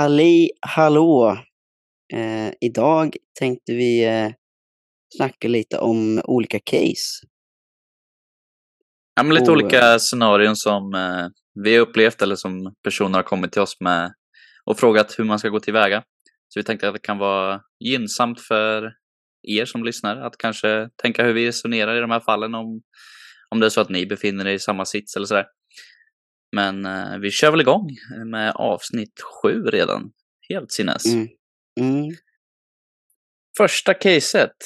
Halli hallå! Eh, idag tänkte vi eh, snacka lite om olika case. Ja, men lite Och, olika scenarion som eh, vi har upplevt eller som personer har kommit till oss med och frågat hur man ska gå tillväga. Så vi tänkte att det kan vara gynnsamt för er som lyssnar att kanske tänka hur vi resonerar i de här fallen om, om det är så att ni befinner er i samma sits eller sådär. Men eh, vi kör väl igång med avsnitt sju redan. Helt sinnes. Mm. Mm. Första caset.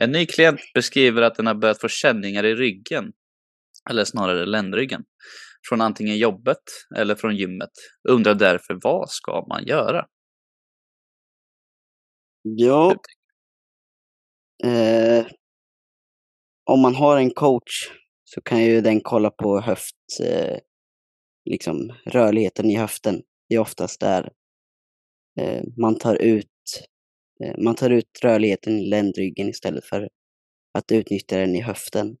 En ny klient beskriver att den har börjat få känningar i ryggen, eller snarare ländryggen, från antingen jobbet eller från gymmet. Undrar därför vad ska man göra? Ja. Eh, om man har en coach så kan ju den kolla på höft, eh, liksom rörligheten i höften. Det är oftast där eh, man tar ut eh, man tar ut rörligheten i ländryggen istället för att utnyttja den i höften.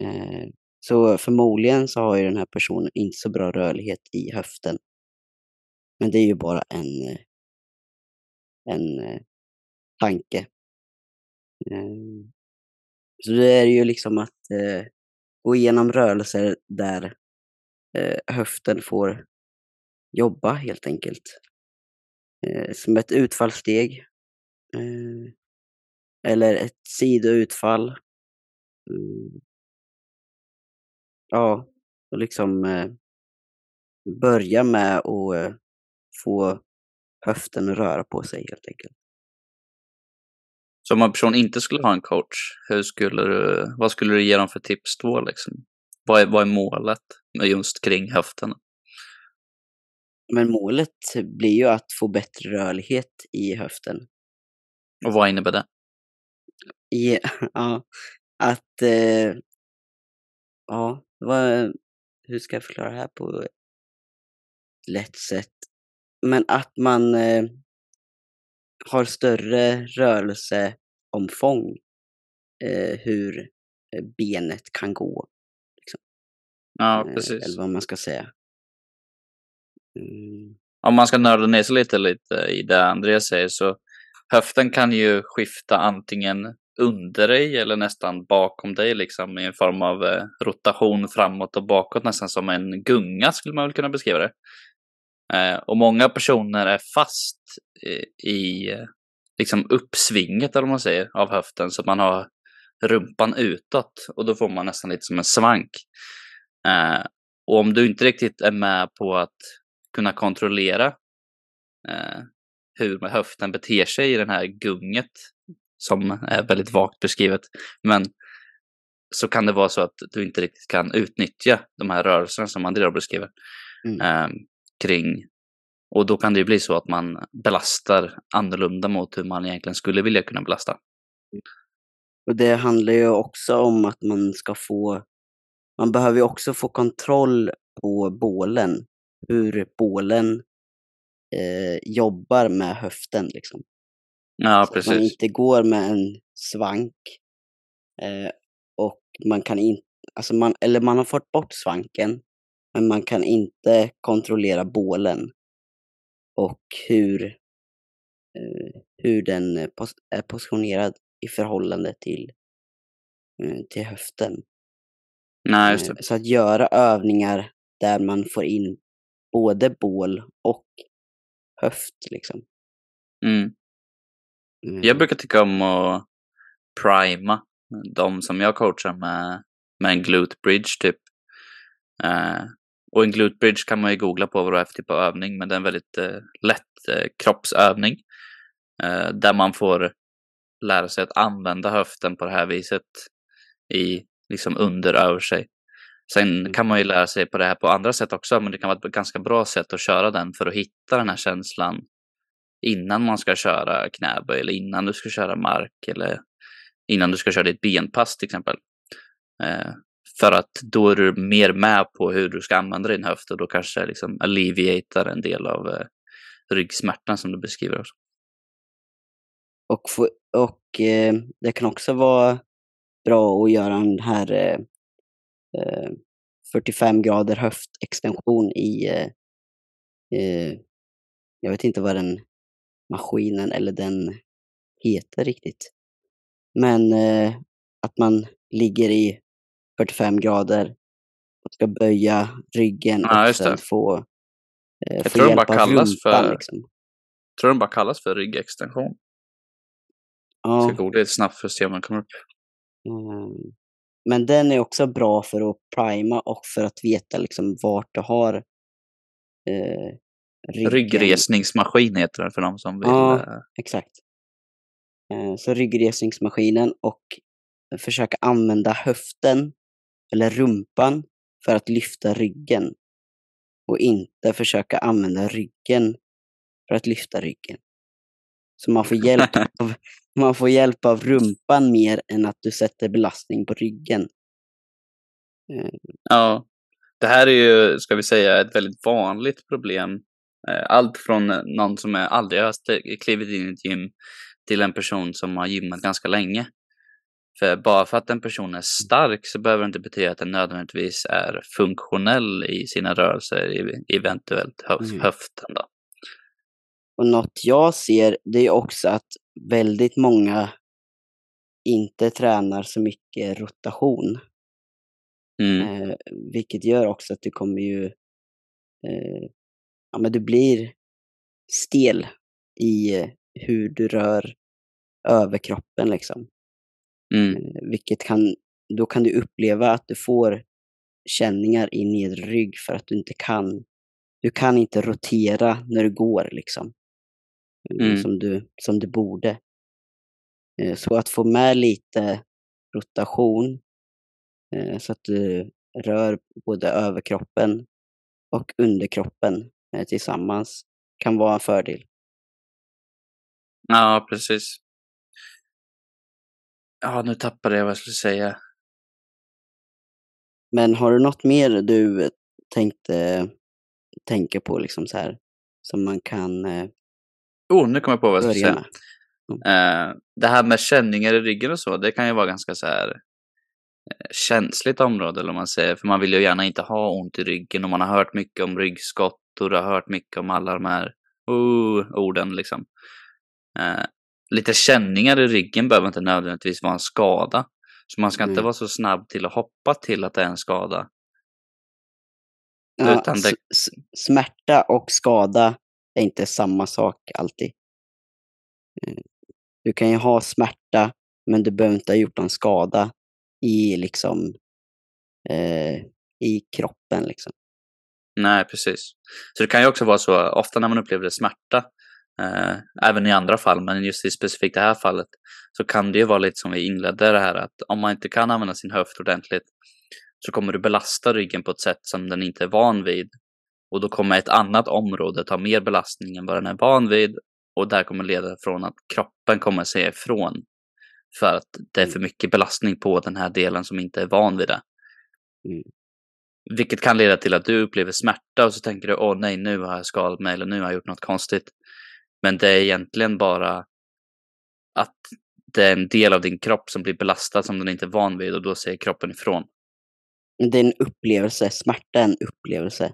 Eh, så förmodligen så har ju den här personen inte så bra rörlighet i höften. Men det är ju bara en, eh, en tanke. Ehm, så det är ju liksom att gå igenom rörelser där eh, höften får jobba helt enkelt. Eh, som ett utfallssteg. Eh, eller ett sidoutfall. Mm. Ja, och liksom eh, börja med att eh, få höften att röra på sig helt enkelt. Så om en person inte skulle ha en coach, hur skulle du, vad skulle du ge dem för tips då? Liksom? Vad, är, vad är målet med just kring höften? Men målet blir ju att få bättre rörlighet i höften. Och vad innebär det? I, ja, att... Eh, ja, vad, hur ska jag förklara det här på ett lätt sätt? Men att man eh, har större rörelseomfång eh, hur eh, benet kan gå. Ja, eh, precis. Eller vad man ska säga. Mm, Om man ska nörda ner sig lite, lite i det Andreas säger så höften kan ju skifta antingen under dig eller nästan bakom dig liksom i en form av eh, rotation framåt och bakåt nästan som en gunga skulle man väl kunna beskriva det. Eh, och många personer är fast i, i liksom uppsvinget eller man säger av höften så man har rumpan utåt och då får man nästan lite som en svank. Eh, och om du inte riktigt är med på att kunna kontrollera eh, hur höften beter sig i den här gunget som är väldigt vagt beskrivet. Men så kan det vara så att du inte riktigt kan utnyttja de här rörelserna som Andrea beskriver Mm. eh, kring och då kan det ju bli så att man belastar annorlunda mot hur man egentligen skulle vilja kunna belasta. Och det handlar ju också om att man ska få, man behöver ju också få kontroll på bålen. Hur bålen eh, jobbar med höften liksom. Ja, Så att man precis. inte går med en svank. Eh, och man kan inte, alltså man, eller man har fått bort svanken. Men man kan inte kontrollera bålen. Och hur, eh, hur den är positionerad i förhållande till, eh, till höften. Nej, just Eh, det. Så att göra övningar där man får in både bål och höft liksom. Mm. Mm. Jag brukar tycka om att prima de som jag coachar med, med en glute bridge typ. Eh, och en glute bridge kan man ju googla på vad det är för typ av övning, men det är en väldigt eh, lätt eh, kroppsövning. Eh, där man får lära sig att använda höften på det här viset i liksom under över sig. Sen Mm. kan man ju lära sig på det här på andra sätt också, men det kan vara ett ganska bra sätt att köra den för att hitta den här känslan innan man ska köra knäböj eller innan du ska köra mark eller innan du ska köra ditt benpass till exempel. Eh, för att då är du mer med på hur du ska använda din höft och då kanske liksom alleviatar en del av eh, ryggsmärtan som du beskriver också. Och, och eh, det kan också vara bra att göra en här eh, eh, 45 grader höftextension i, eh, eh, jag vet inte vad den maskinen eller den heter riktigt. Men eh, att man ligger i 45 grader och ska böja ryggen Ja, och sen få, eh, Jag få tror den hjälp av kallas rumpan. för- Liksom. Tror den bara kallas för ryggextension. Jag Ja, ska googla lite snabbt för att se om den kommer upp. Mm. Men den är också bra för att prima och för att veta liksom vart du har eh, ryggen. Ryggresningsmaskin heter den för de som vill. Ja. eh, Exakt. Eh, Så ryggresningsmaskinen och försöka använda höften eller rumpan för att lyfta ryggen. Och inte försöka använda ryggen för att lyfta ryggen. Så man får hjälp av, man får hjälp av rumpan mer än att du sätter belastning på ryggen. Eh, Ja, det här är ju, ska vi säga, ett väldigt vanligt problem. Eh, Allt från någon som är aldrig har klivit in i ett gym till en person som har gymmat ganska länge. För bara för att en person är stark så behöver det inte betyda att den nödvändigtvis är funktionell i sina rörelser, eventuellt höf- Mm. höften då. Och något jag ser det är också att väldigt många inte tränar så mycket rotation. Mm. Eh, vilket gör också att du kommer ju... Eh, ja, men du blir stel i eh, hur du rör överkroppen liksom. Mm. Eh, vilket kan... Då kan du uppleva att du får känningar i nedre rygg för att du inte kan... Du kan inte rotera när du går liksom. Eh, Mm. Som, du, som du borde. Eh, så att få med lite rotation eh, så att du rör både överkroppen och underkroppen tillsammans kan vara en fördel. Ja, precis. Ja, nu tappade jag vad jag skulle säga. Men har du något mer du tänkte tänka på liksom så här som man kan eh, Oh, nu kommer jag på vad jag börja säga. Eh, det här med känningar i ryggen och så, det kan ju vara ganska så här eh, känsligt område, eller man säger. För man vill ju gärna inte ha ont i ryggen och man har hört mycket om ryggskott och du har hört mycket om alla de här uh, orden liksom. Eh, lite känningar i ryggen behöver inte nödvändigtvis vara en skada. Så man ska inte Mm. vara så snabb till att hoppa till att det är en skada. Ja, Utan det- smärta och skada är inte samma sak alltid. Eh, du kan ju ha smärta, men du behöver inte ha gjort någon skada i liksom eh, i kroppen liksom. Nej, precis. Så det kan ju också vara så, ofta när man upplever smärta, eh, även i andra fall, men just i specifikt det här fallet, så kan det ju vara lite som vi inledde det här, att om man inte kan använda sin höft ordentligt, så kommer du belasta ryggen på ett sätt som den inte är van vid. Och då kommer ett annat område ta mer belastning än vad den är van vid, och där kommer leda från att kroppen kommer säga ifrån. För att det är för mycket belastning på den här delen som inte är van vid det. Mm. Vilket kan leda till att du upplever smärta och så tänker du åh nej, nu har jag skadat mig eller nu har jag gjort något konstigt. Men det är egentligen bara att det är en del av din kropp som blir belastad som den inte är van vid och då säger kroppen ifrån. Det är en upplevelse, smärta är en upplevelse.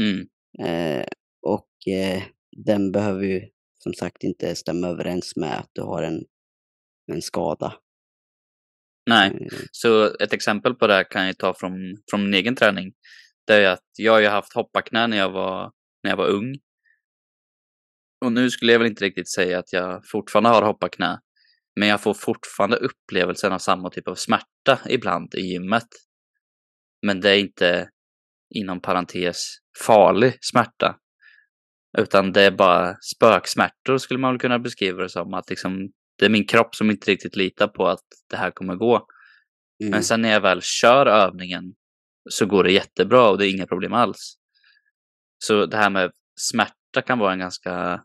Mm. Eh, och eh, den behöver ju som sagt inte stämma överens med att du har en, en skada. Nej, Eh, så ett exempel på det här kan jag ta från, från min egen träning. Det är att jag har ju haft hopparknä när jag var, när jag var ung. Och nu skulle jag väl inte riktigt säga att jag fortfarande har hopparknä. Men jag får fortfarande upplevelsen av samma typ av smärta ibland i gymmet. Men det är inte inom parentes farlig smärta. Utan det är bara spöksmärtor skulle man väl kunna beskriva det som. Att liksom, det är min kropp som inte riktigt litar på att det här kommer gå. mm, Men sen när jag väl kör övningen så går det jättebra och det är inga problem alls. Så det här med smärta kan vara en ganska,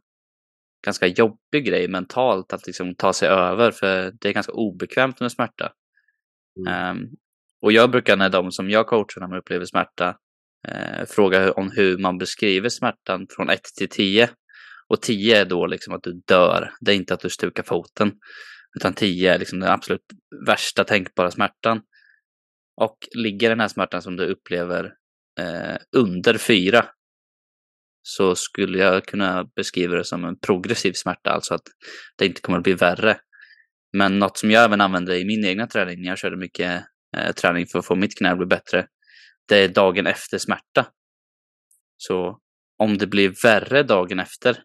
ganska jobbig grej mentalt att liksom ta sig över för det är ganska obekvämt med smärta. mm, Ehm, och jag brukar när de som jag coachar när man upplever smärta eh, fråga om hur man beskriver smärtan från 1 till 10. Och 10 är då liksom att du dör. Det är inte att du stukar foten. Utan 10 är liksom den absolut värsta tänkbara smärtan. Och ligger den här smärtan som du upplever eh, under 4. så skulle jag kunna beskriva det som en progressiv smärta, alltså att det inte kommer att bli värre. Men något som jag även använde i min egna träning när jag körde mycket eh, träning för att få mitt knä att bli bättre, det är dagen efter smärta. Så om det blir värre dagen efter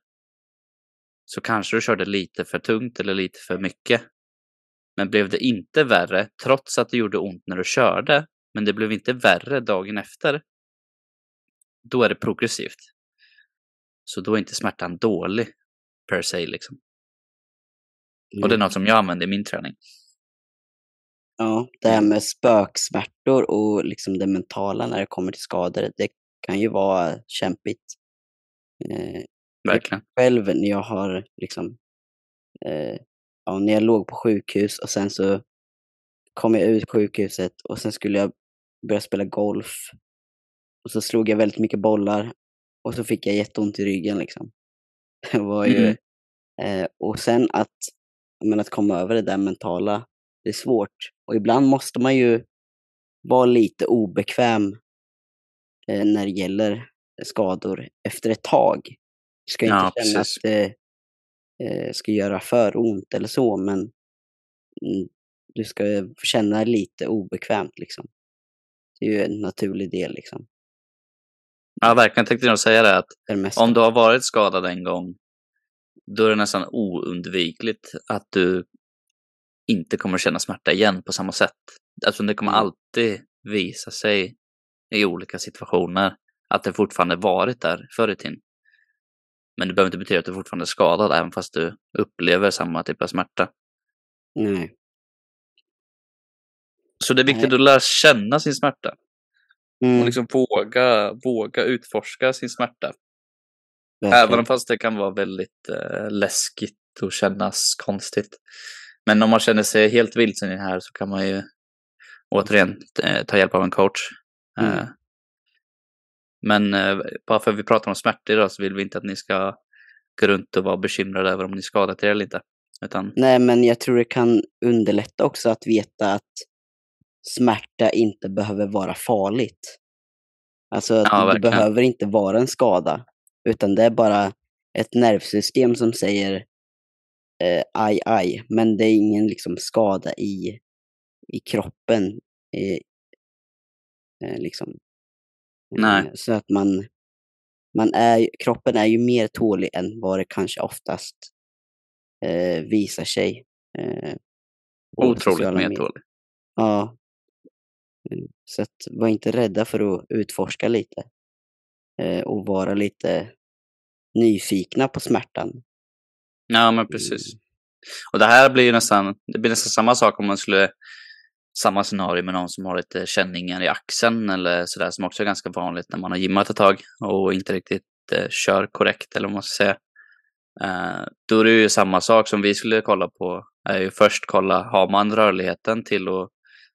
så kanske du körde lite för tungt eller lite för mycket. Men blev det inte värre, trots att det gjorde ont när du körde, men det blev inte värre dagen efter, då är det progressivt. Så då är inte smärtan dålig per se liksom. Och det är Mm. något som jag använder i min träning. Ja, det här med spöksmärtor och liksom det mentala när det kommer till skador, det kan ju vara kämpigt. Eh, Verkligen. själv när jag har liksom, eh, ja, när jag låg på sjukhus och sen så kom jag ut sjukhuset och sen skulle jag börja spela golf. Och så slog jag väldigt mycket bollar och så fick jag jätteont i ryggen liksom. Det var ju, Mhm. eh, och sen att, men att komma över det där mentala, det är svårt. Och ibland måste man ju vara lite obekväm eh, när det gäller skador efter ett tag. Du ska inte Ja, känna precis. att det eh, ska göra för ont eller så, men mm, du ska känna lite obekvämt liksom. Det är ju en naturlig del liksom. Ja, verkligen tänkte jag säga det att det om du har varit skadad en gång, då är det nästan oundvikligt att du inte kommer känna smärta igen på samma sätt. Alltså det kommer Mm. alltid visa sig i olika situationer att det fortfarande varit där förr i tiden. Men det behöver inte betyda att du fortfarande är skadad även fast du upplever samma typ av smärta. Nej. Så det är viktigt Nej. att lära känna sin smärta Mm, och liksom våga, våga utforska sin smärta. verkligen. Även fast det kan vara väldigt eh, läskigt och kännas konstigt. Men om man känner sig helt vilsen i det här så kan man ju återigen eh, ta hjälp av en coach. Mm. Eh, men eh, bara för att vi pratar om smärta idag så vill vi inte att ni ska gå runt och vara bekymrade över om ni skadat er eller inte. Utan Nej, men jag tror det kan underlätta också att veta att smärta inte behöver vara farligt. Alltså, att Ja, det behöver inte vara en skada, utan det är bara ett nervsystem som säger eh, aj, aj, men det är ingen liksom skada i, i kroppen. Eh, eh, liksom. Eh, Nej. Så att man, man är, kroppen är ju mer tålig än vad det kanske oftast eh, visar sig. Eh, otroligt mer tålig. Ja. Mm, Så att var inte rädda för att utforska lite. Eh, och vara lite nyfikna på smärtan. Ja, men precis. Och det här blir ju nästan, det blir nästan samma sak om man skulle, samma scenario med någon som har lite känningar i axeln eller sådär som också är ganska vanligt när man har gymmat ett tag och inte riktigt eh, kör korrekt eller vad man ska säga. Eh, då är det ju samma sak som vi skulle kolla på, är ju först kolla, har man rörligheten till att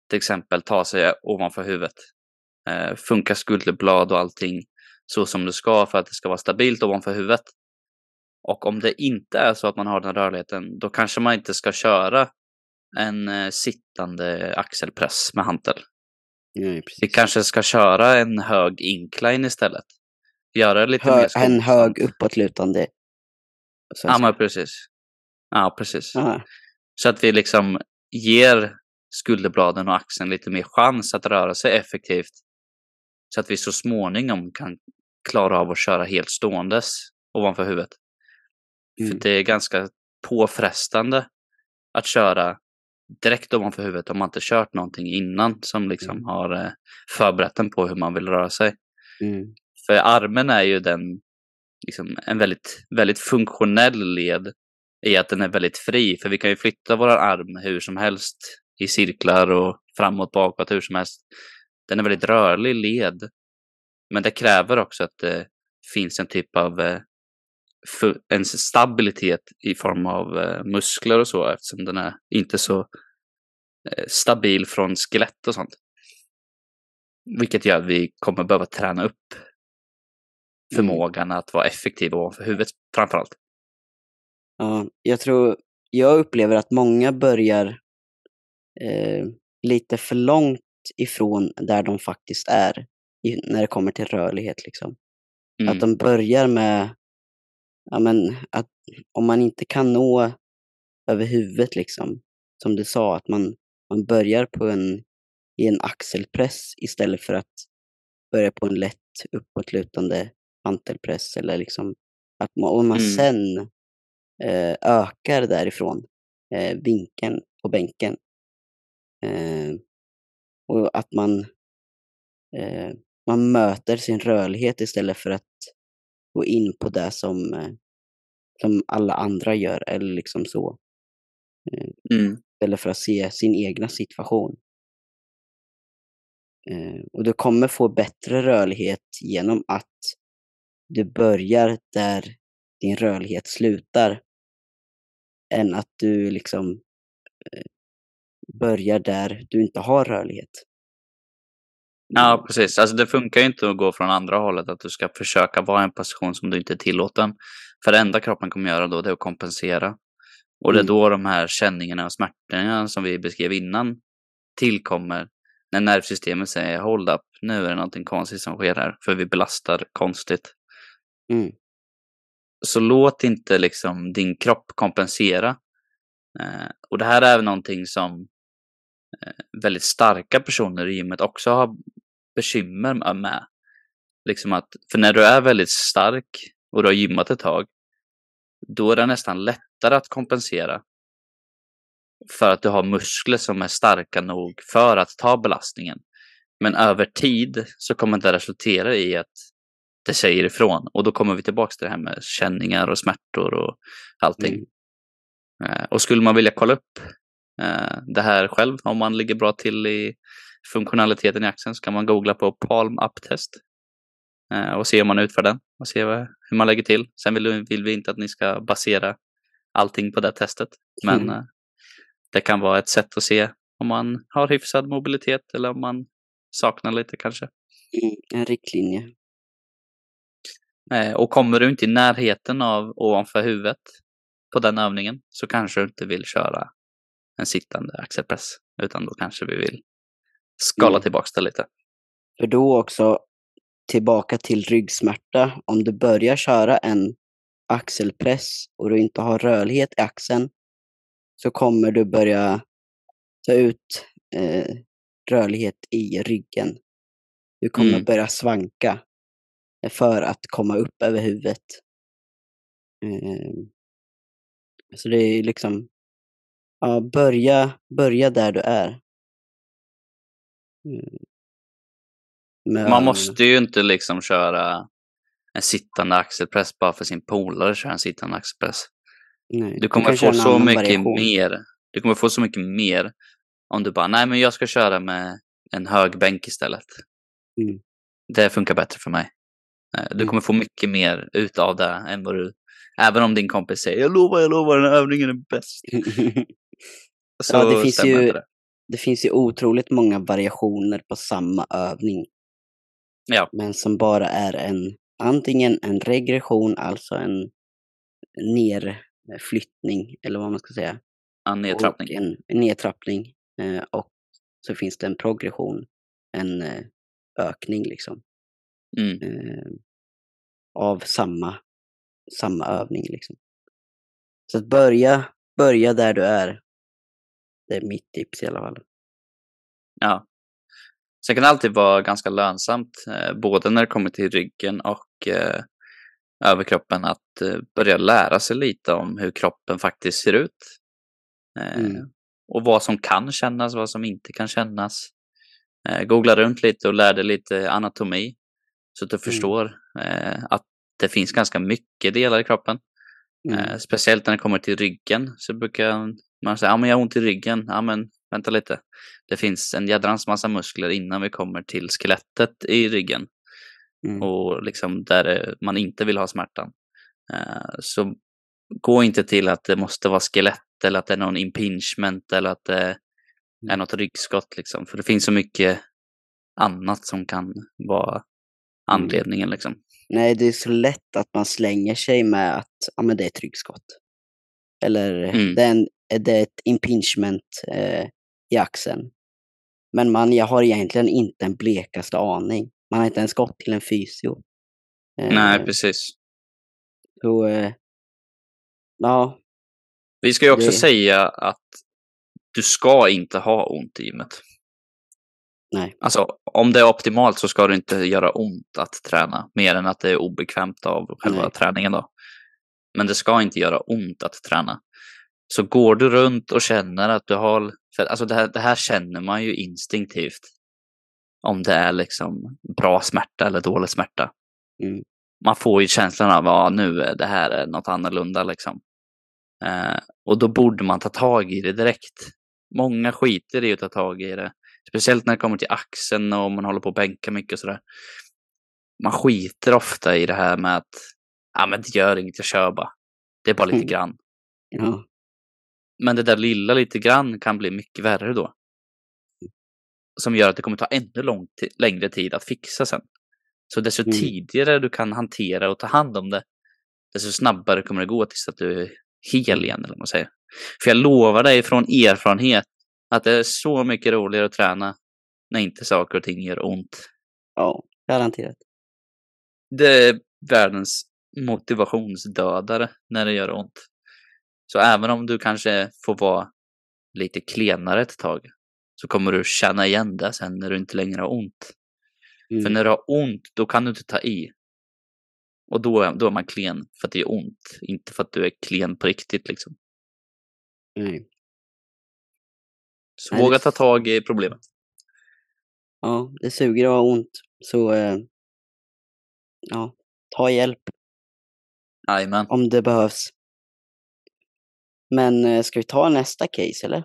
till exempel ta sig ovanför huvudet? Eh, funkar skulderblad och allting så som det ska för att det ska vara stabilt ovanför huvudet? Och om det inte är så att man har den rörligheten, då kanske man inte ska köra en eh, sittande axelpress med hantel. Nej, Vi kanske ska köra en hög incline istället. Göra lite Hö, mer en skonsamt. hög uppåtlutande. Så Ja, men precis. Ja, precis. Ja, Så att vi liksom ger skulderbladen och axeln lite mer chans att röra sig effektivt. Så att vi så småningom kan klara av att köra helt ståendes ovanför huvudet. För Mm. det är ganska påfrestande att köra direkt ovanför huvudet om man inte kört någonting innan som liksom Mm. har eh, förberett en på hur man vill röra sig. Mm. För armen är ju den, liksom en väldigt, väldigt funktionell led i att den är väldigt fri. För vi kan ju flytta vår arm hur som helst i cirklar och framåt, bakåt, hur som helst. Den är väldigt rörlig led. Men det kräver också att det finns en typ av eh, en stabilitet i form av eh, muskler och så eftersom den är inte så eh, stabil från skelett och sånt. Vilket gör att vi kommer behöva träna upp förmågan att vara effektiv ovanför huvudet framförallt. Ja, jag tror, jag upplever att många börjar eh, lite för långt ifrån där de faktiskt är i, när det kommer till rörlighet. Liksom. Mm. Att de börjar med, ja men att om man inte kan nå över huvudet liksom, som du sa, att man, man börjar på en, i en axelpress istället för att börja på en lätt uppåtlutande hantelpress eller liksom att man, och man Mm. sen eh, ökar därifrån eh, vinkeln på bänken. Eh, och att man, eh, man möter sin rörlighet istället för att gå in på det som, eh, som alla andra gör eller liksom så. Mm. Istället för att se sin egna situation. Eh, och du kommer få bättre rörlighet genom att du börjar där din rörlighet slutar. Än att du liksom eh, börjar där du inte har rörlighet. Ja, precis. Alltså det funkar ju inte att gå från andra hållet, att du ska försöka vara i en position som du inte är tillåten. För det enda kroppen kommer göra då, det är att kompensera. Och det är Mm. då de här känningarna och smärtorna som vi beskrev innan tillkommer. När nervsystemet säger hold up, nu är det någonting konstigt som sker här, för vi belastar konstigt. Mm. Så låt inte liksom din kropp kompensera. Eh, och det här är någonting som eh, väldigt starka personer i gymmet också har bekymmer med. Liksom att, för när du är väldigt stark och du har gymmat ett tag, då är det nästan lättare att kompensera. För att du har muskler som är starka nog för att ta belastningen. Men över tid så kommer det resultera i att det säger ifrån. Och då kommer vi tillbaka till det här med känningar och smärtor och allting. Mm. Eh, Och skulle man vilja kolla upp eh, det här själv, om man ligger bra till i funktionaliteten i axeln, så kan man googla på Palm Up Test eh, och se om man utför den och se vad, hur man lägger till. Sen vill, vill vi inte att ni ska basera allting på det testet, men Mm. eh, det kan vara ett sätt att se om man har hyfsad mobilitet eller om man saknar lite kanske. Mm. En riktlinje. Eh, Och kommer du inte i närheten av ovanför huvudet på den övningen så kanske du inte vill köra en sittande axelpress. Utan då kanske vi vill skala Mm. tillbaka det lite. För då också tillbaka till ryggsmärta. Om du börjar köra en axelpress och du inte har rörlighet i axeln så kommer du börja ta ut eh, rörlighet i ryggen. Du kommer Mm. börja svanka för att komma upp över huvudet. Eh, så det är liksom, ja, börja, börja där du är. Mm. Med Man måste ju inte liksom köra en sittande axelpress bara för sin polare kör en sittande axelpress. Nej, Du kommer få så mycket variation. mer. Du kommer få så mycket mer om du bara, nej men jag ska köra med en hög bänk istället. Mm. Det funkar bättre för mig. Eh, Du Mm. kommer få mycket mer utav det än vad du, även om din kompis säger, jag lovar, jag lovar, den här övningen är bäst. Så Ja, det finns ju- det. det finns ju otroligt många variationer på samma övning. Ja. Men som bara är en, antingen en regression, alltså en nerflyttning, eller vad man ska säga. Ja, nedtrappning. Och en, en nedtrappning. Eh, och så finns det en progression, en eh, ökning liksom. Mm. Eh, av samma, samma övning liksom. Så att börja, börja där du är. Det är mitt tips i alla fall. Ja. Sen kan det alltid vara ganska lönsamt, eh, både när det kommer till ryggen och eh, överkroppen, att eh, börja lära sig lite om hur kroppen faktiskt ser ut. Eh, Mm. Och vad som kan kännas, vad som inte kan kännas. Googla runt lite och lär dig lite anatomi. Så att du förstår eh, att det finns ganska mycket delar i kroppen. Mm. Speciellt när det kommer till ryggen så brukar man säga, ja men jag har ont i ryggen. Ja men vänta lite. Det finns en jädrans massa muskler innan vi kommer till skelettet i ryggen. Mm. Och liksom där eh, man inte vill ha smärtan. Eh, så gå inte till att det måste vara skelett eller att det är någon impingement eller att det är Mm. något ryggskott liksom. För det finns så mycket annat som kan vara anledningen liksom. Nej, det är så lätt att man slänger sig med att ja, men det är ett ryggskott. Eller Mm. det, är en, det är ett impingement eh, i axeln. Men man, jag har egentligen inte en blekaste aning. Man har inte ens gått till en fysio. Nej, Eh, precis. så, eh, ja, Vi ska ju också Det- säga att du ska inte ha ont i gymmet. nej. Alltså, om det är optimalt så ska det inte göra ont att träna, mer än att det är obekvämt av själva Nej. träningen då. Men det ska inte göra ont att träna. Så går du runt och känner att du har, för alltså det här, det här känner man ju instinktivt. Om det är liksom bra smärta eller dålig smärta. Mm. Man får ju känslan av att nu är det här är något annorlunda liksom. Eh, och då borde man ta tag i det direkt. Många skiter i att ta tag i det. Speciellt när det kommer till axeln och man håller på att bänka mycket och sådär. Man skiter ofta i det här med att ja men det gör inget, jag kör bara. Det är bara lite Mm. grann. Ja, Men det där lilla lite grann kan bli mycket värre då. Som gör att det kommer ta ännu lång längre tid att fixa sen. Så desto Mm. tidigare du kan hantera och ta hand om det, desto snabbare kommer det gå tills att du är hel igen, eller vad man säger. För jag lovar dig från erfarenhet att det är så mycket roligare att träna när inte saker och ting gör ont. ja, garanterat. Det är världens motivationsdödare när det gör ont. Så även om du kanske får vara lite klenare ett tag så kommer du känna igen det sen när du inte längre har ont. Mm. För när du har ont, då kan du inte ta i. Och då, är- då är man klen för att det är ont, inte för att du är klen på riktigt liksom. Nej. Så Nej, våga det- ta tag i problemet. Ja, det suger att ha ont. Så, eh, ja, ta hjälp Jajamän. om det behövs. Men eh, ska vi ta nästa case eller?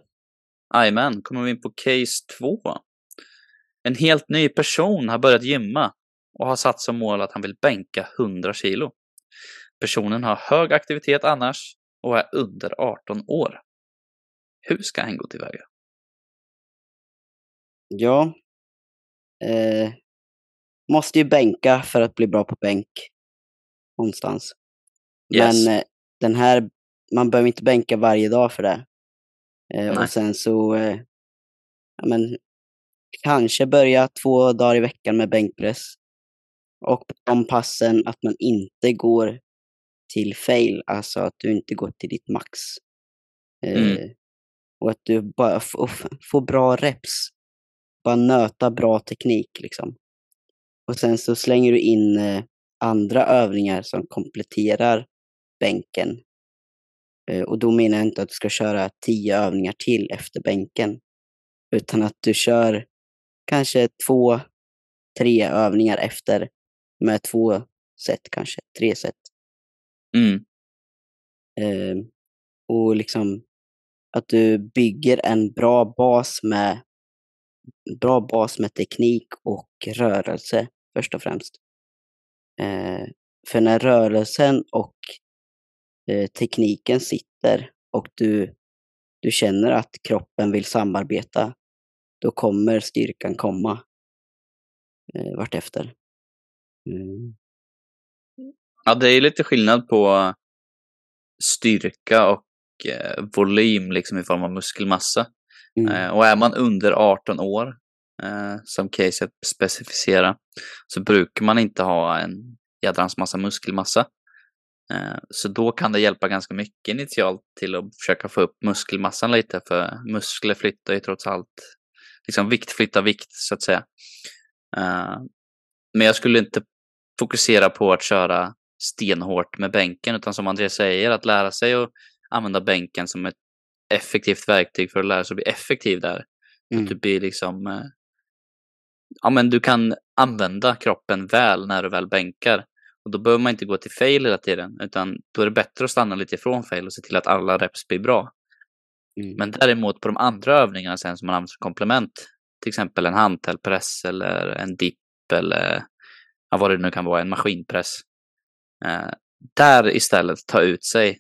Jajamän, kommer vi in på case två. En helt ny person har börjat gymma och har satt som mål att han vill bänka 100 kilo. Personen har hög aktivitet annars och är under 18 år. Hur ska han gå tillväga? Ja. Eh, måste ju bänka för att bli bra på bänk. Någonstans. Yes. Men eh, den här, man behöver inte bänka varje dag för det. Eh, och sen så, eh, ja, men kanske börja två dagar i veckan med bänkpress. Och på de passen att man inte går till fail, alltså att du inte går till ditt max. Eh, Mm. Och att du bara får, får bra reps. Bara nöta bra teknik liksom. Och sen så slänger du in eh, andra övningar som kompletterar bänken. Eh, och då menar jag inte att du ska köra tio övningar till efter bänken. Utan att du kör kanske två, tre övningar efter med två set kanske, tre set. Mm. Eh, och liksom att du bygger en bra bas med bra bas med teknik och rörelse först och främst. Eh, för när rörelsen och eh, tekniken sitter och du, du känner att kroppen vill samarbeta, då kommer styrkan komma eh, vartefter. Mm. Ja, det är lite skillnad på styrka och eh, volym liksom i form av muskelmassa. Mm. Eh, och är man under 18 år, eh, som caset specificerar, så brukar man inte ha en jädrans massa muskelmassa. Eh, så då kan det hjälpa ganska mycket initialt till att försöka få upp muskelmassan lite, för muskler flyttar ju trots allt, liksom vikt flyttar vikt så att säga. Eh, men jag skulle inte fokusera på att köra stenhårt med bänken, utan som Andreas säger, att lära sig att använda bänken som ett effektivt verktyg för att lära sig att bli effektiv där. Mm. att du blir liksom, eh, ja men du kan använda kroppen väl när du väl bänkar. Och då behöver man inte gå till fail hela tiden, utan då är det bättre att stanna lite ifrån fail och se till att alla reps blir bra. Mm. Men däremot på de andra övningarna sen som man använder som komplement, till exempel en hantelpress eller en dipp eller ja, vad det nu kan vara, en maskinpress. Eh, där istället ta ut sig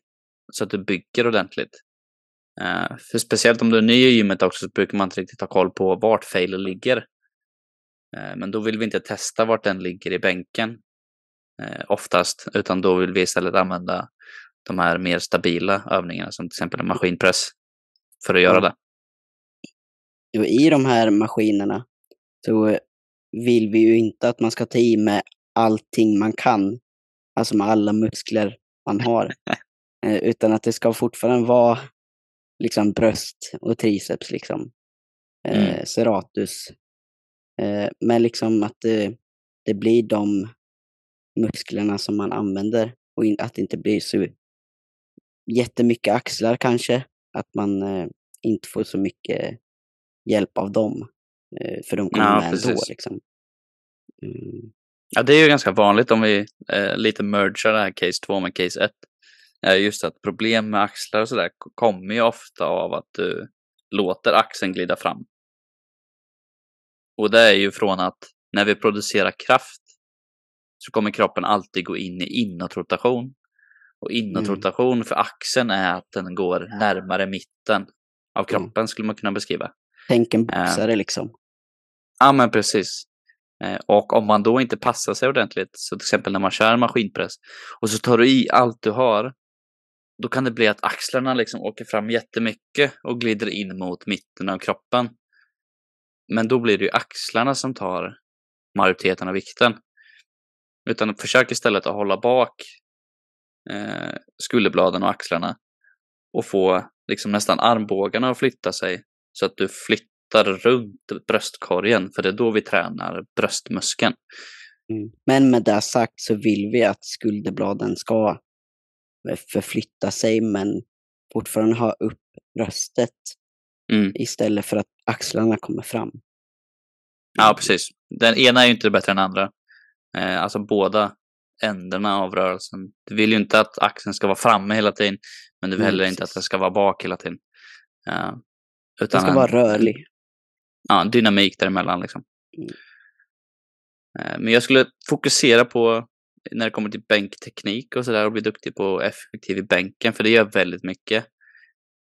så att du bygger ordentligt. Eh, för speciellt om du är ny i gymmet också så brukar man inte riktigt ha koll på vart failen ligger. Eh, men då vill vi inte testa vart den ligger i bänken oftast, utan då vill vi istället använda de här mer stabila övningarna som till exempel en maskinpress för att göra det. I de här maskinerna så vill vi ju inte att man ska ta i med allting man kan. Alltså med alla muskler man har. Eh, utan att det ska fortfarande vara liksom bröst och triceps liksom. Eh, Mm. serratus. Eh, men liksom att det, det blir de musklerna som man använder och in, att det inte blir så jättemycket axlar kanske. Att man eh, inte får så mycket hjälp av dem. Eh, för de kommer Ja, med ändå precis. liksom. Mm. Ja, det är ju ganska vanligt om vi eh, lite mergar det här case 2 med case 1. Eh, just att problem med axlar och sådär kommer ju ofta av att du låter axeln glida fram. Och det är ju från att när vi producerar kraft så kommer kroppen alltid gå in i inåtrotation. Och inåtrotation för axeln är att den går närmare mitten av kroppen skulle man kunna beskriva. Tänk en boxare liksom. Ja, men precis. Eh, Och om man då inte passar sig ordentligt, så till exempel när man kör maskinpress, och så tar du i allt du har, då kan det bli att axlarna liksom åker fram jättemycket och glider in mot mitten av kroppen. Men då blir det ju axlarna som tar majoriteten av vikten. Utan försök istället att hålla bak eh, skulderbladen och axlarna och få liksom nästan armbågarna att flytta sig så att du flyttar runt bröstkorgen, för det är då vi tränar bröstmuskeln. Mm. Men med det sagt så vill vi att skulderbladen ska eh, förflytta sig men fortfarande ha upp bröstet Mm. istället för att axlarna kommer fram. Ja, precis. Den ena är ju inte bättre än den andra. Eh, alltså båda ändarna av rörelsen. Du vill ju inte att axeln ska vara framme hela tiden, men du vill Mm, heller inte att den ska vara bak hela tiden. Eh, Den utan ska en- vara rörlig. ja, dynamik däremellan liksom. Mm. Eh, Men jag skulle fokusera på när det kommer till bänkteknik och sådär och bli duktig på effektiv i bänken, för det gör väldigt mycket.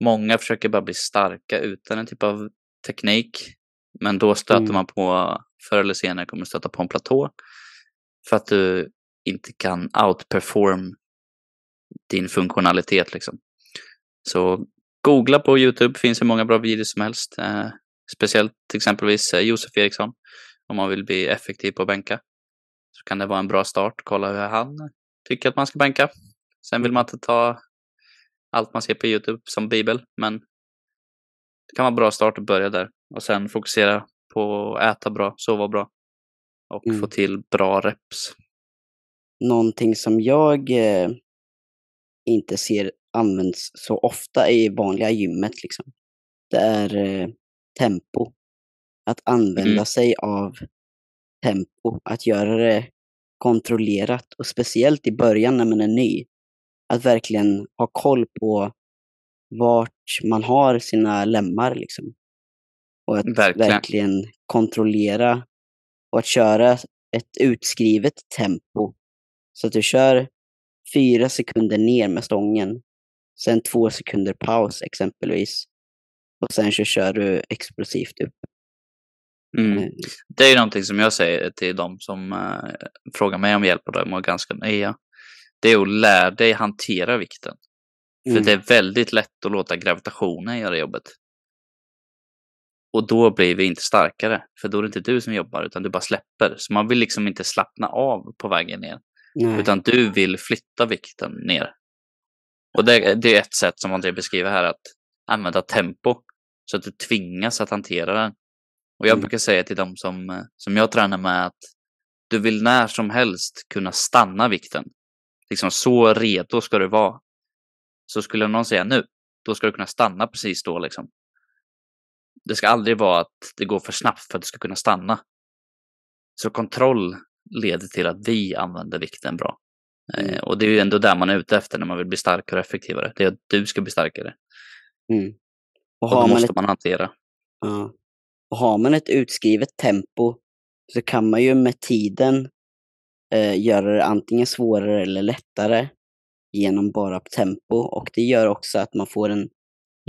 Många försöker bara bli starka utan en typ av teknik, men då stöter Mm. man på, förr eller senare kommer stöta på en platå, för att du inte kan outperform din funktionalitet liksom. Så googla på YouTube, finns hur många bra videos som helst. Eh, speciellt exempelvis eh, Josef Eriksson, om man vill bli effektiv på att bänka. Så kan det vara en bra start, kolla hur han tycker att man ska bänka. Sen vill man inte ta allt man ser på YouTube som bibel, men det kan vara en bra start att börja där. Och sen fokusera på att äta bra, sova bra och Mm. få till bra reps. Någonting som jag eh, inte ser används så ofta i vanliga gymmet liksom. Det är eh, tempo. Att använda Mm. sig av tempo, att göra det kontrollerat och speciellt i början när man är ny. Att verkligen ha koll på vart man har sina lemmar liksom. Och att Verkligen. verkligen kontrollera och att köra ett utskrivet tempo. Så att du kör fyra sekunder ner med stången, sen två sekunder paus exempelvis. Och sen så kör du explosivt upp. Mm. Eh, Det är ju någonting som jag säger till de som eh, frågar mig om hjälp och de är ganska nya. Det är att lära dig hantera vikten. För Mm. det är väldigt lätt att låta gravitationen göra jobbet. Och då blir vi inte starkare, för då är det inte du som jobbar, utan du bara släpper. Så man vill liksom inte slappna av på vägen ner, Nej. utan du vill flytta vikten ner. Och det, det är ett sätt som André beskriver här, att använda tempo, så att du tvingas att hantera den. Och jag Mm. brukar säga till dem som, som jag tränar med att du vill när som helst kunna stanna vikten. Liksom så redo ska du vara. Så skulle någon säga nu, då ska du kunna stanna precis då liksom. Det ska aldrig vara att det går för snabbt för att du ska kunna stanna. Så kontroll leder till att vi använder vikten bra. Mm. Eh, och det är ju ändå där man är ute efter när man vill bli starkare och effektivare. Det är att du ska bli starkare. Mm. Och Och då har man, måste ett, man hantera. ja. och har man ett utskrivet tempo så kan man ju med tiden eh, göra det antingen svårare eller lättare genom bara tempo. Och det gör också att man får en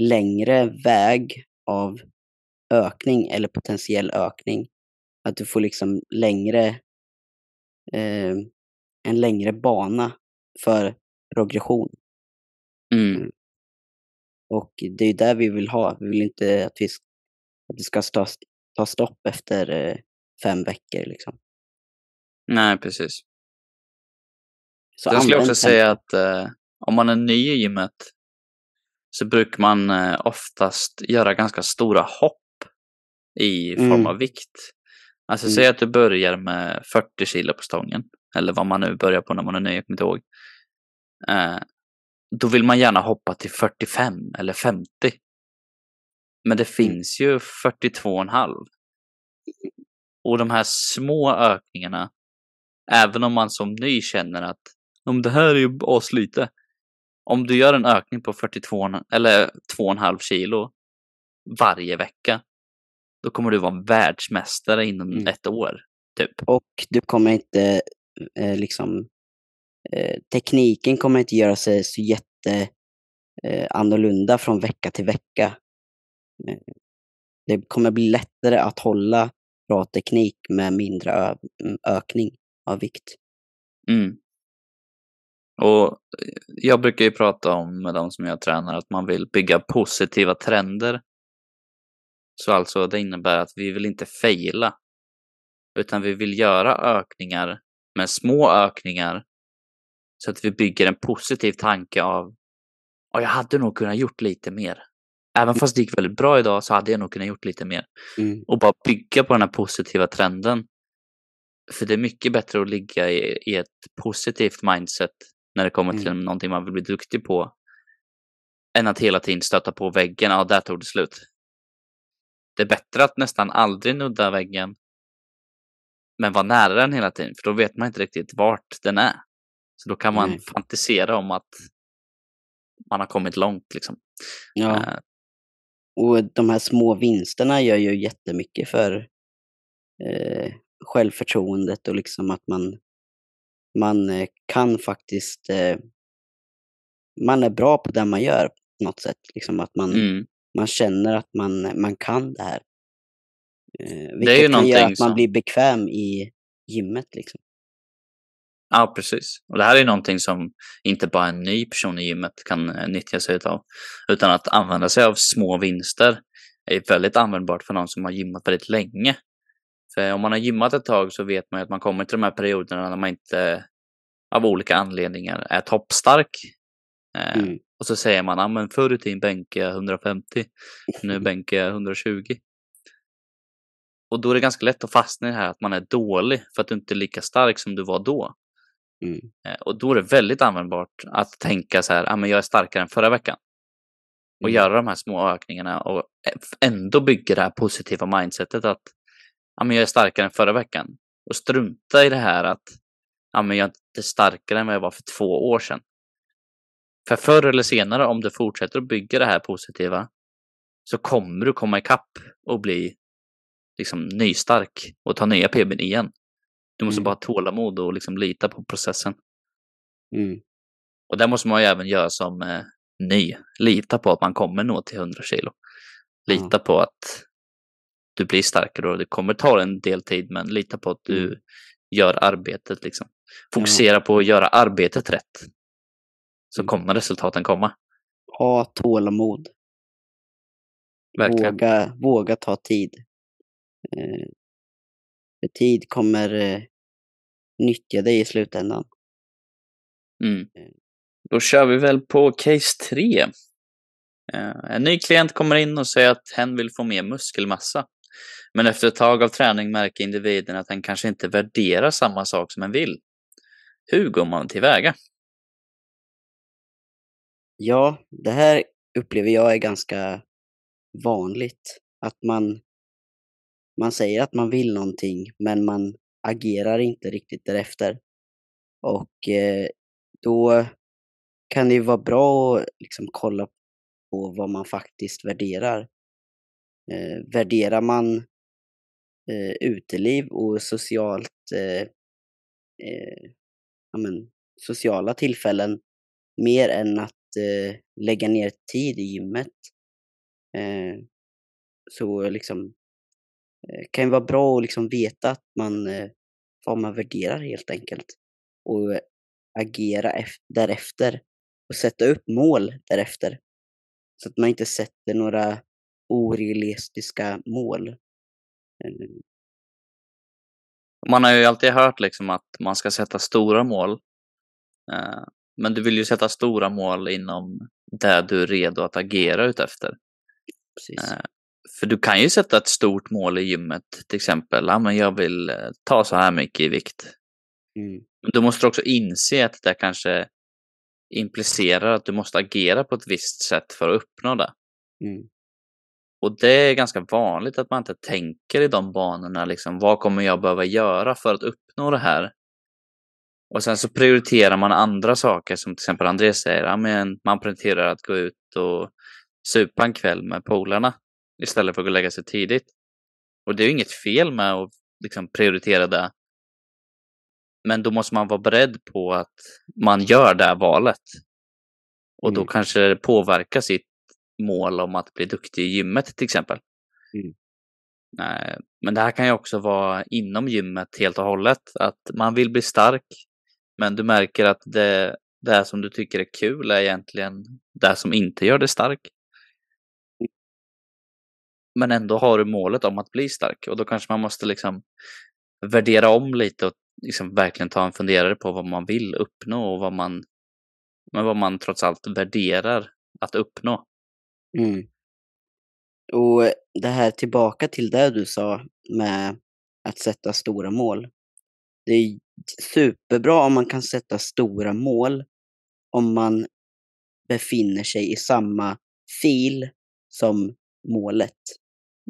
längre väg av ökning eller potentiell ökning. Att du får liksom längre, eh, en längre bana för progression. Mm. Och det är där vi vill ha. Vi vill inte att, vi, att det ska ta, ta stopp efter eh, fem veckor. Liksom. Nej, precis. Så skulle jag använd också säga att eh, om man är ny i gymmet så brukar man eh, oftast göra ganska stora hopp i form Mm. av vikt. Alltså Mm. säg att du börjar med 40 kilo på stången, eller vad man nu börjar på när man är ny, jag kommer inte. Eh, då vill man gärna hoppa till 45 eller 50. Men det finns ju 42,5. Och de här små ökningarna, även om man som ny känner att om det här är ju aslite. Om du gör en ökning på 42 eller 2,5 kilo varje vecka, då kommer du vara världsmästare inom Mm. ett år. Typ. Och du kommer inte eh, liksom eh, tekniken kommer inte göra sig så jätte eh, annorlunda från vecka till vecka. Eh, det kommer bli lättare att hålla bra teknik med mindre ö- mm, ökning av vikt. Mm. Och eh, jag brukar ju prata om med de som jag tränar att man vill bygga positiva trender. Så alltså det innebär att vi vill inte fejla. Utan vi vill göra ökningar med små ökningar. Så att vi bygger en positiv tanke av "Ja, jag hade nog kunnat gjort lite mer. Även fast det gick väldigt bra idag så hade jag nog kunnat gjort lite mer. Mm. Och bara bygga på den här positiva trenden. För det är mycket bättre att ligga i, i ett positivt mindset när det kommer till Mm. någonting man vill bli duktig på. Än att hela tiden stöta på väggen. Ja, där tog det slut. Det är bättre att nästan aldrig nudda väggen. Men vara nära den hela tiden. För då vet man inte riktigt vart den är. Så då kan man Nej. fantisera om att man har kommit långt liksom. Ja. Eh, Och de här små vinsterna gör ju jättemycket för eh, självförtroendet och liksom att man, man eh, kan faktiskt, eh, man är bra på det man gör på något sätt. Liksom att man, mm. Man känner att man, man kan det här. Eh, vilket ju kan göra att man som- blir bekväm i gymmet. Liksom. Ja, precis. Och det här är någonting som inte bara en ny person i gymmet kan eh, nyttja sig av. Utan att använda sig av små vinster är väldigt användbart för någon som har gymmat väldigt länge. För om man har gymmat ett tag så vet man ju att man kommer till de här perioderna när man inte av olika anledningar är toppstark. Eh, Mm. Och så säger man, ja men förr i tiden bänkade jag 150, nu bänkar jag 120. Och då är det ganska lätt att fastna i det här att man är dålig för att du inte är lika stark som du var då. Mm. Eh, Och då är det väldigt användbart att tänka så här, ah, men jag är starkare än förra veckan. Och Mm. göra de här små ökningarna och ändå bygga det här positiva mindsetet att ah, men jag är starkare än förra veckan. Och strunta i det här att ah, men jag är inte starkare än vad jag var för två år sedan. För förr eller senare, om du fortsätter att bygga det här positiva, så kommer du komma ikapp och bli liksom nystark och ta nya PBn igen. Du måste Mm. bara ha tålamod och liksom lita på processen. Mm. Och det måste man ju även göra som eh, ny. Lita på att man kommer nå till 100 kilo. Lita på att du blir starkare och det kommer ta en del tid men lita på att du Mm. gör arbetet liksom. Fokusera på att göra arbetet rätt. Så Mm. kommer resultaten komma. Ha tålamod. Verkligen. Våga, våga ta tid. Eh, för tid kommer eh, nyttja dig i slutändan. Mm. Då kör vi väl på case 3. Eh, En ny klient kommer in och säger att hen vill få mer muskelmassa. Men efter ett tag av träning märker individen att hen kanske inte värderar samma sak som en vill. Hur går man tillväga? Ja, det här upplever jag är ganska vanligt. Att man, man säger att man vill någonting, men man agerar inte riktigt därefter. Och eh, då kan det ju vara bra att liksom kolla på vad man faktiskt värderar. Eh, värderar man eh, uteliv och socialt, eh, eh, ja, men, sociala tillfällen mer än att eh, lägga ner tid i gymmet. Eh, så liksom eh, kan ju vara bra att liksom veta att man, eh, vad man värderar helt enkelt. Och eh, agera därefter. Och sätta upp mål därefter. Så att man inte sätter några orealistiska mål. Eh. Man har ju alltid hört liksom att man ska sätta stora mål. Eh, men du vill ju sätta stora mål inom det du är redo att agera utefter. Precis. Eh, för du kan ju sätta ett stort mål i gymmet, till exempel, ja men jag vill eh, ta så här mycket i vikt. Mm. Men du måste också inse att det kanske implicerar att du måste agera på ett visst sätt för att uppnå det. Mm. Och det är ganska vanligt att man inte tänker i de banorna, liksom, vad kommer jag behöva göra för att uppnå det här? Och sen så prioriterar man andra saker som till exempel André säger, ja, men man prioriterar att gå ut och supa en kväll med polarna istället för att gå och lägga sig tidigt. Och det är ju inget fel med att liksom prioritera det. Men då måste man vara beredd på att man gör det här valet. Och då Mm. kanske det påverkar sitt mål om att bli duktig i gymmet till exempel. Mm. Nej, Men det här kan ju också vara inom gymmet helt och hållet. Att man vill bli stark, men du märker att det, det som du tycker är kul är egentligen det som inte gör dig stark. Men ändå har du målet om att bli stark och då kanske man måste liksom värdera om lite och liksom verkligen ta en funderare på vad man vill uppnå och vad man, men vad man trots allt värderar att uppnå. Mm. Och det här tillbaka till det du sa med att sätta stora mål. Det är superbra om man kan sätta stora mål om man befinner sig i samma fil som målet.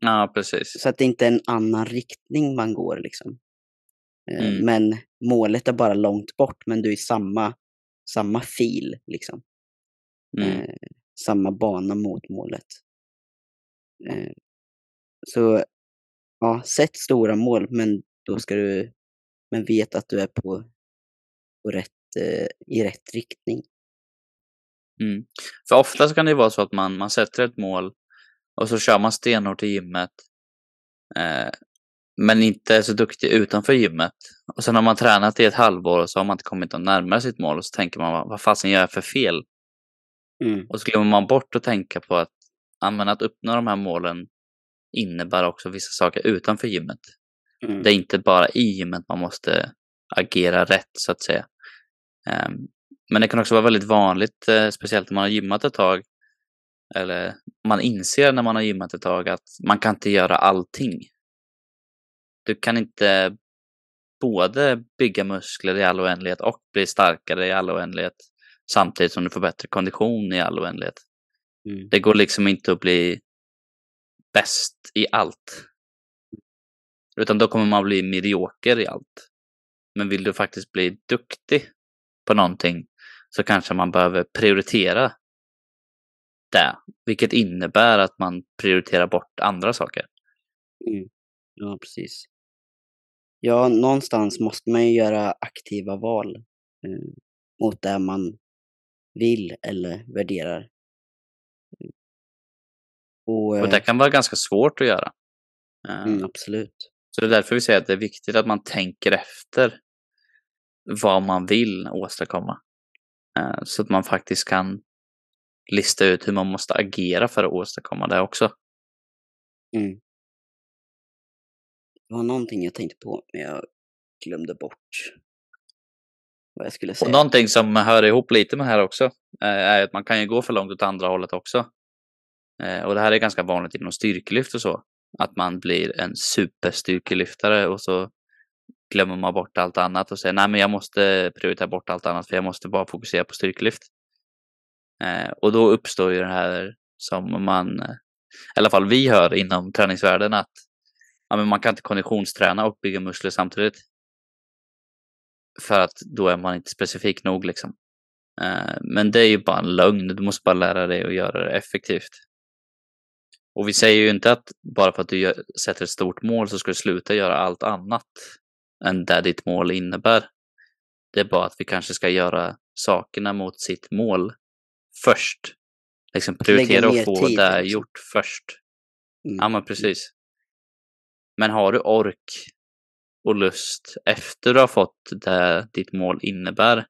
Ja, precis. Så att det inte är en annan riktning man går liksom. Eh, Mm. Men målet är bara långt bort, men du är i samma, samma fil liksom. Mm. Eh, samma bana mot målet. Eh, så ja, sätt stora mål, men då ska du men vet att du är på, på rätt, eh, i rätt riktning. Mm. För ofta så kan det vara så att man, man sätter ett mål och så kör man stenhårt i gymmet. Eh, men inte är så duktig utanför gymmet. Och sen har man tränat i ett halvår och så har man inte kommit närmare sitt mål och så tänker man vad, fasen gör jag för fel? Mm. Och så glömmer man bort att tänka på att, att uppnå de här målen innebär också vissa saker utanför gymmet. Mm. Det är inte bara i gymmet man måste agera rätt så att säga. Ehm, Men det kan också vara väldigt vanligt, eh, speciellt när man har gymmat ett tag. Eller man inser när man har gymmat ett tag att man kan inte göra allting. Du kan inte både bygga muskler i all oändlighet och bli starkare i all oändlighet samtidigt som du får bättre kondition i all oändlighet. Mm. Det går liksom inte att bli bäst i allt. Utan då kommer man bli medioker i allt. Men vill du faktiskt bli duktig på någonting så kanske man behöver prioritera det. Vilket innebär att man prioriterar bort andra saker. Mm. Ja, precis. Ja, någonstans måste man ju göra aktiva val eh, mot det man vill eller värderar. Mm. Och, Och eh, det kan vara ganska svårt att göra. Eh, mm, absolut. Så det är därför vi säger att det är viktigt att man tänker efter vad man vill åstadkomma. Eh, Så att man faktiskt kan lista ut hur man måste agera för att åstadkomma det också. Mm. Det var någonting jag tänkte på, men jag glömde bort vad jag skulle Och säga. någonting som hör ihop lite med det här också eh, är att man kan ju gå för långt åt andra hållet också. Eh, Och det här är ganska vanligt inom styrkelyft och så. Att man blir en superstyrkelyftare och så glömmer man bort allt annat och säger nej men jag måste prioritera bort allt annat för jag måste bara fokusera på styrkelyft. Eh, Och då uppstår ju det här som man, eh, i alla fall vi hör inom träningsvärlden att ja, men man kan inte konditionsträna och bygga muskler samtidigt. För att då är man inte specifik nog liksom. Eh, Men det är ju bara en lögn. Du måste bara lära dig att göra det effektivt. Och vi säger ju inte att bara för att du gör, sätter ett stort mål så ska du sluta göra allt annat än det ditt mål innebär. Det är bara att vi kanske ska göra sakerna mot sitt mål först. Liksom prioritera och få tid, det liksom. gjort först. Mm. Ja, men precis. Men har du ork och lust efter du har fått det ditt mål innebär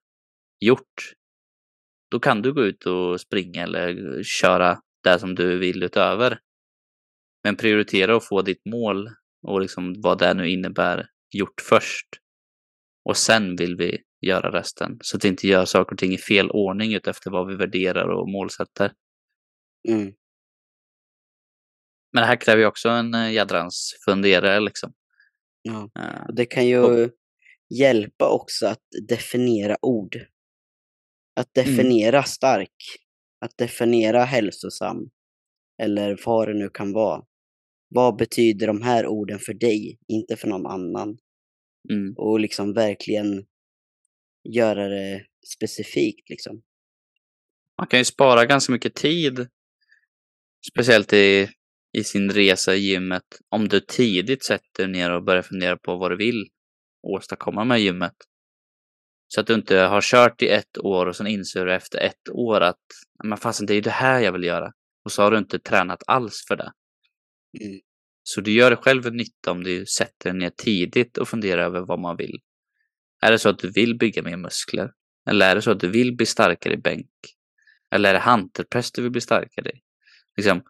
gjort, då kan du gå ut och springa eller köra det som du vill utöver. Men prioritera att få ditt mål och liksom vad det nu innebär gjort först. Och sen vill vi göra resten. Så att vi inte gör saker och ting i fel ordning utefter vad vi värderar och målsätter. Mm. Men det här kräver ju också en eh, jädrans funderare liksom. Ja. Eh, Och det kan ju hjälpa också att definiera ord. Att Mm. definiera stark. Att definiera hälsosam. Eller vad det nu kan vara. Vad betyder de här orden för dig, inte för någon annan? Mm. Och liksom verkligen göra det specifikt liksom. Man kan ju spara ganska mycket tid. Speciellt i, i sin resa i gymmet. Om du tidigt sätter ner och börjar fundera på vad du vill åstadkomma med gymmet. Så att du inte har kört i ett år och sen inser du efter ett år att men fasen det är ju det här jag vill göra. Och så har du inte tränat alls för det. Mm. Så du gör det själv en nytta om du sätter dig ner tidigt och funderar över vad man vill. Är det så att du vill bygga mer muskler? Eller är det så att du vill bli starkare i bänk? Eller är det hantelpress du vill bli starkare i? Liksom,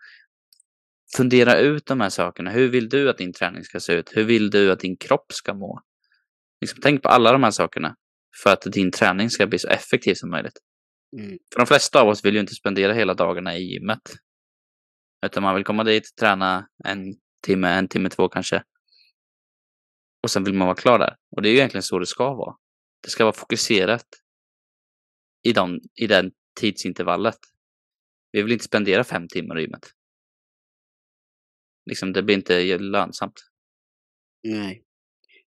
fundera ut de här sakerna. Hur vill du att din träning ska se ut? Hur vill du att din kropp ska må? Liksom, tänk på alla de här sakerna för att din träning ska bli så effektiv som möjligt. Mm. För de flesta av oss vill ju inte spendera hela dagarna i gymmet. Utan man vill komma dit, träna en timme, en timme, två kanske. Och sen vill man vara klar där. Och det är ju egentligen så det ska vara. Det ska vara fokuserat i, de, i den tidsintervallet. Vi vill inte spendera fem timmar i gymmet. Liksom, det blir inte lönsamt. Nej.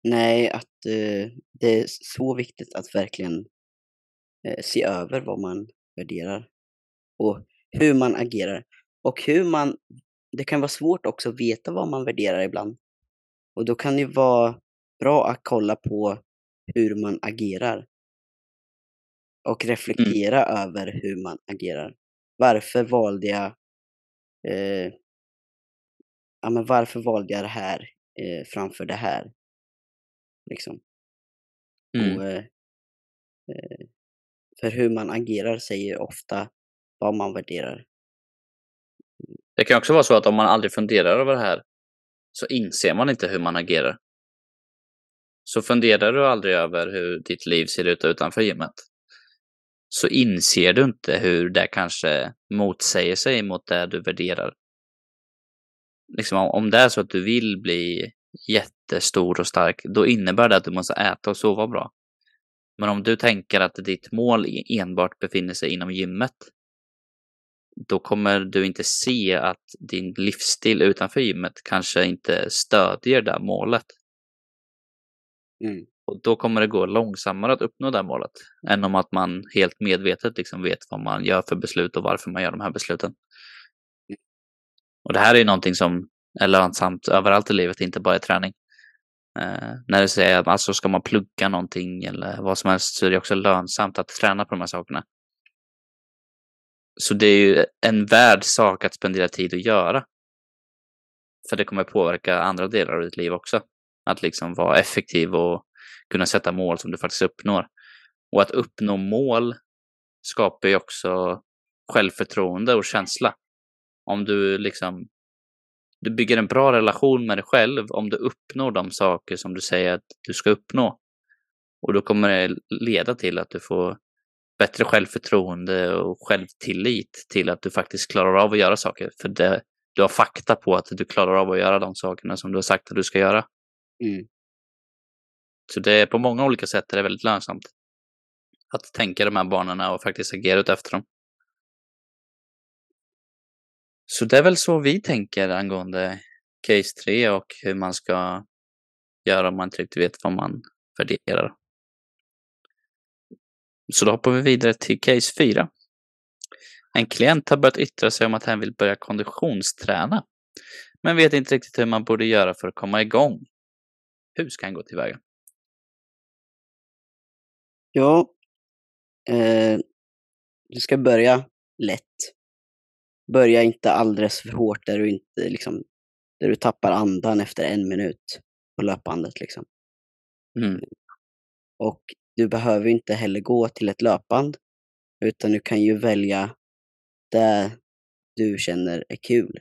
Nej, att eh, det är så viktigt att verkligen eh, se över vad man värderar. Och hur man agerar. Och hur man... Det kan vara svårt också att veta vad man värderar ibland. Och då kan det vara bra att kolla på hur man agerar. Och reflektera över hur man agerar. Varför valde jag... Eh, ja, men varför valde jag det här eh, framför det här? Liksom. Mm. Och, eh, eh, för hur man agerar säger ofta vad man värderar. Det kan också vara så att om man aldrig funderar över det här så inser man inte hur man agerar. Så funderar du aldrig över hur ditt liv ser ut utanför gymmet så inser du inte hur det kanske motsäger sig mot det du värderar. Liksom om- det är så att du vill bli jättestor och stark, då innebär det att du måste äta och sova bra. Men om du tänker att ditt mål enbart befinner sig inom gymmet, då kommer du inte se att din livsstil utanför gymmet kanske inte stödjer det målet. Mm. Och då kommer det gå långsammare att uppnå det målet än om att man helt medvetet liksom vet vad man gör för beslut och varför man gör de här besluten. Och det här är ju någonting som är lönsamt överallt i livet, inte bara i träning. Eh, när du säger att alltså ska man plugga någonting eller vad som helst så är det också lönsamt att träna på de här sakerna. Så det är ju en värd sak att spendera tid att göra. För det kommer påverka andra delar av ditt liv också. Att liksom vara effektiv och kunna sätta mål som du faktiskt uppnår. Och att uppnå mål skapar ju också självförtroende och känsla. Om du liksom du bygger en bra relation med dig själv om du uppnår de saker som du säger att du ska uppnå. Och då kommer det leda till att du får bättre självförtroende och självtillit till att du faktiskt klarar av att göra saker. För det, du har fakta på att du klarar av att göra de sakerna som du har sagt att du ska göra. Mm. Så det är på många olika sätt är det väldigt lönsamt att tänka de här banorna och faktiskt agera ut efter dem. Så det är väl så vi tänker angående case 3 och hur man ska göra om man inte riktigt vet vad man värderar. Så då hoppar vi vidare till case 4. En klient har börjat yttra sig om att han vill börja konditionsträna, men vet inte riktigt hur man borde göra för att komma igång. Hur ska han gå tillväga? Ja, eh, du ska börja lätt. Börja inte alldeles för hårt där du inte liksom, där du tappar andan efter en minut på löpbandet liksom. Mm. Och du behöver inte heller gå till ett löpband, utan du kan ju välja det du känner är kul.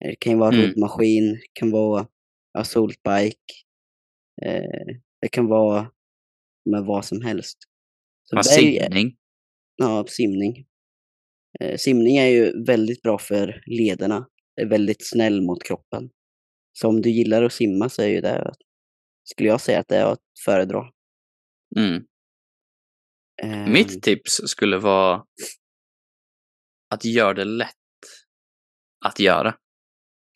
Det kan ju vara Mm. roddmaskin, det kan vara assaultbike, eh, det kan vara med vad som helst. Så Ja, simning. Ja, simning. Eh, simning är ju väldigt bra för lederna. Det är väldigt snäll mot kroppen. Så om du gillar att simma så är ju det, skulle jag säga att det är att föredra. Mm. Ehm, Mitt tips skulle vara att göra det lätt att göra.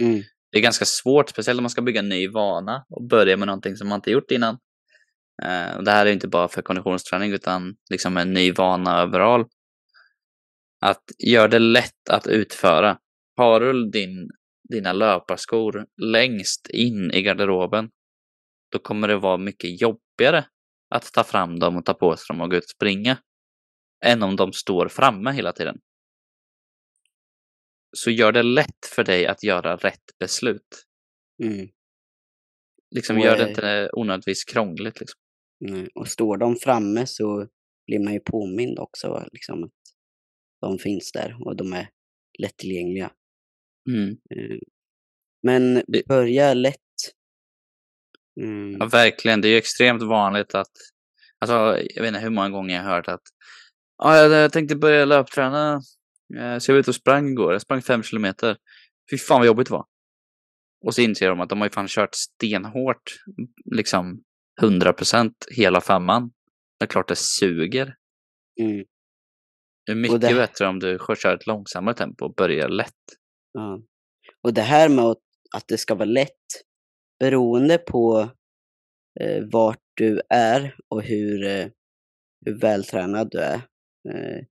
Mm, Det är ganska svårt, speciellt om man ska bygga en ny vana och börja med någonting som man inte gjort innan. Och det här är inte bara för konditionsträning utan liksom en ny vana överall. Att göra det lätt att utföra. Har du din, dina löparskor längst in i garderoben, då kommer det vara mycket jobbigare att ta fram dem och ta på sig dem och gå ut och springa. Än om de står framme hela tiden. Så gör det lätt för dig att göra rätt beslut. mm, Liksom Och, gör det inte onödigtvis krångligt. Liksom. Och står de framme så blir man ju påmind också liksom att de finns där och de är lättillgängliga. Mm. Eh, Men börja lätt. Mm, Ja, verkligen. Det är ju extremt vanligt att... Alltså, jag vet inte hur många gånger jag har hört att ja, jag, tänkte börja löpträna. eh, Så jag var ute och sprang igår. Jag sprang fem kilometer. Fy fan vad jobbigt det var. Och så inser de att de har ju fan kört stenhårt. Liksom 100 procent hela femman. Det är klart det suger. mm, Det är mycket det- bättre om du kör ett långsammare tempo och börjar lätt. ja. Och det här med att det ska vara lätt, beroende på eh, vart du är och hur, eh, hur vältränad du är, eh,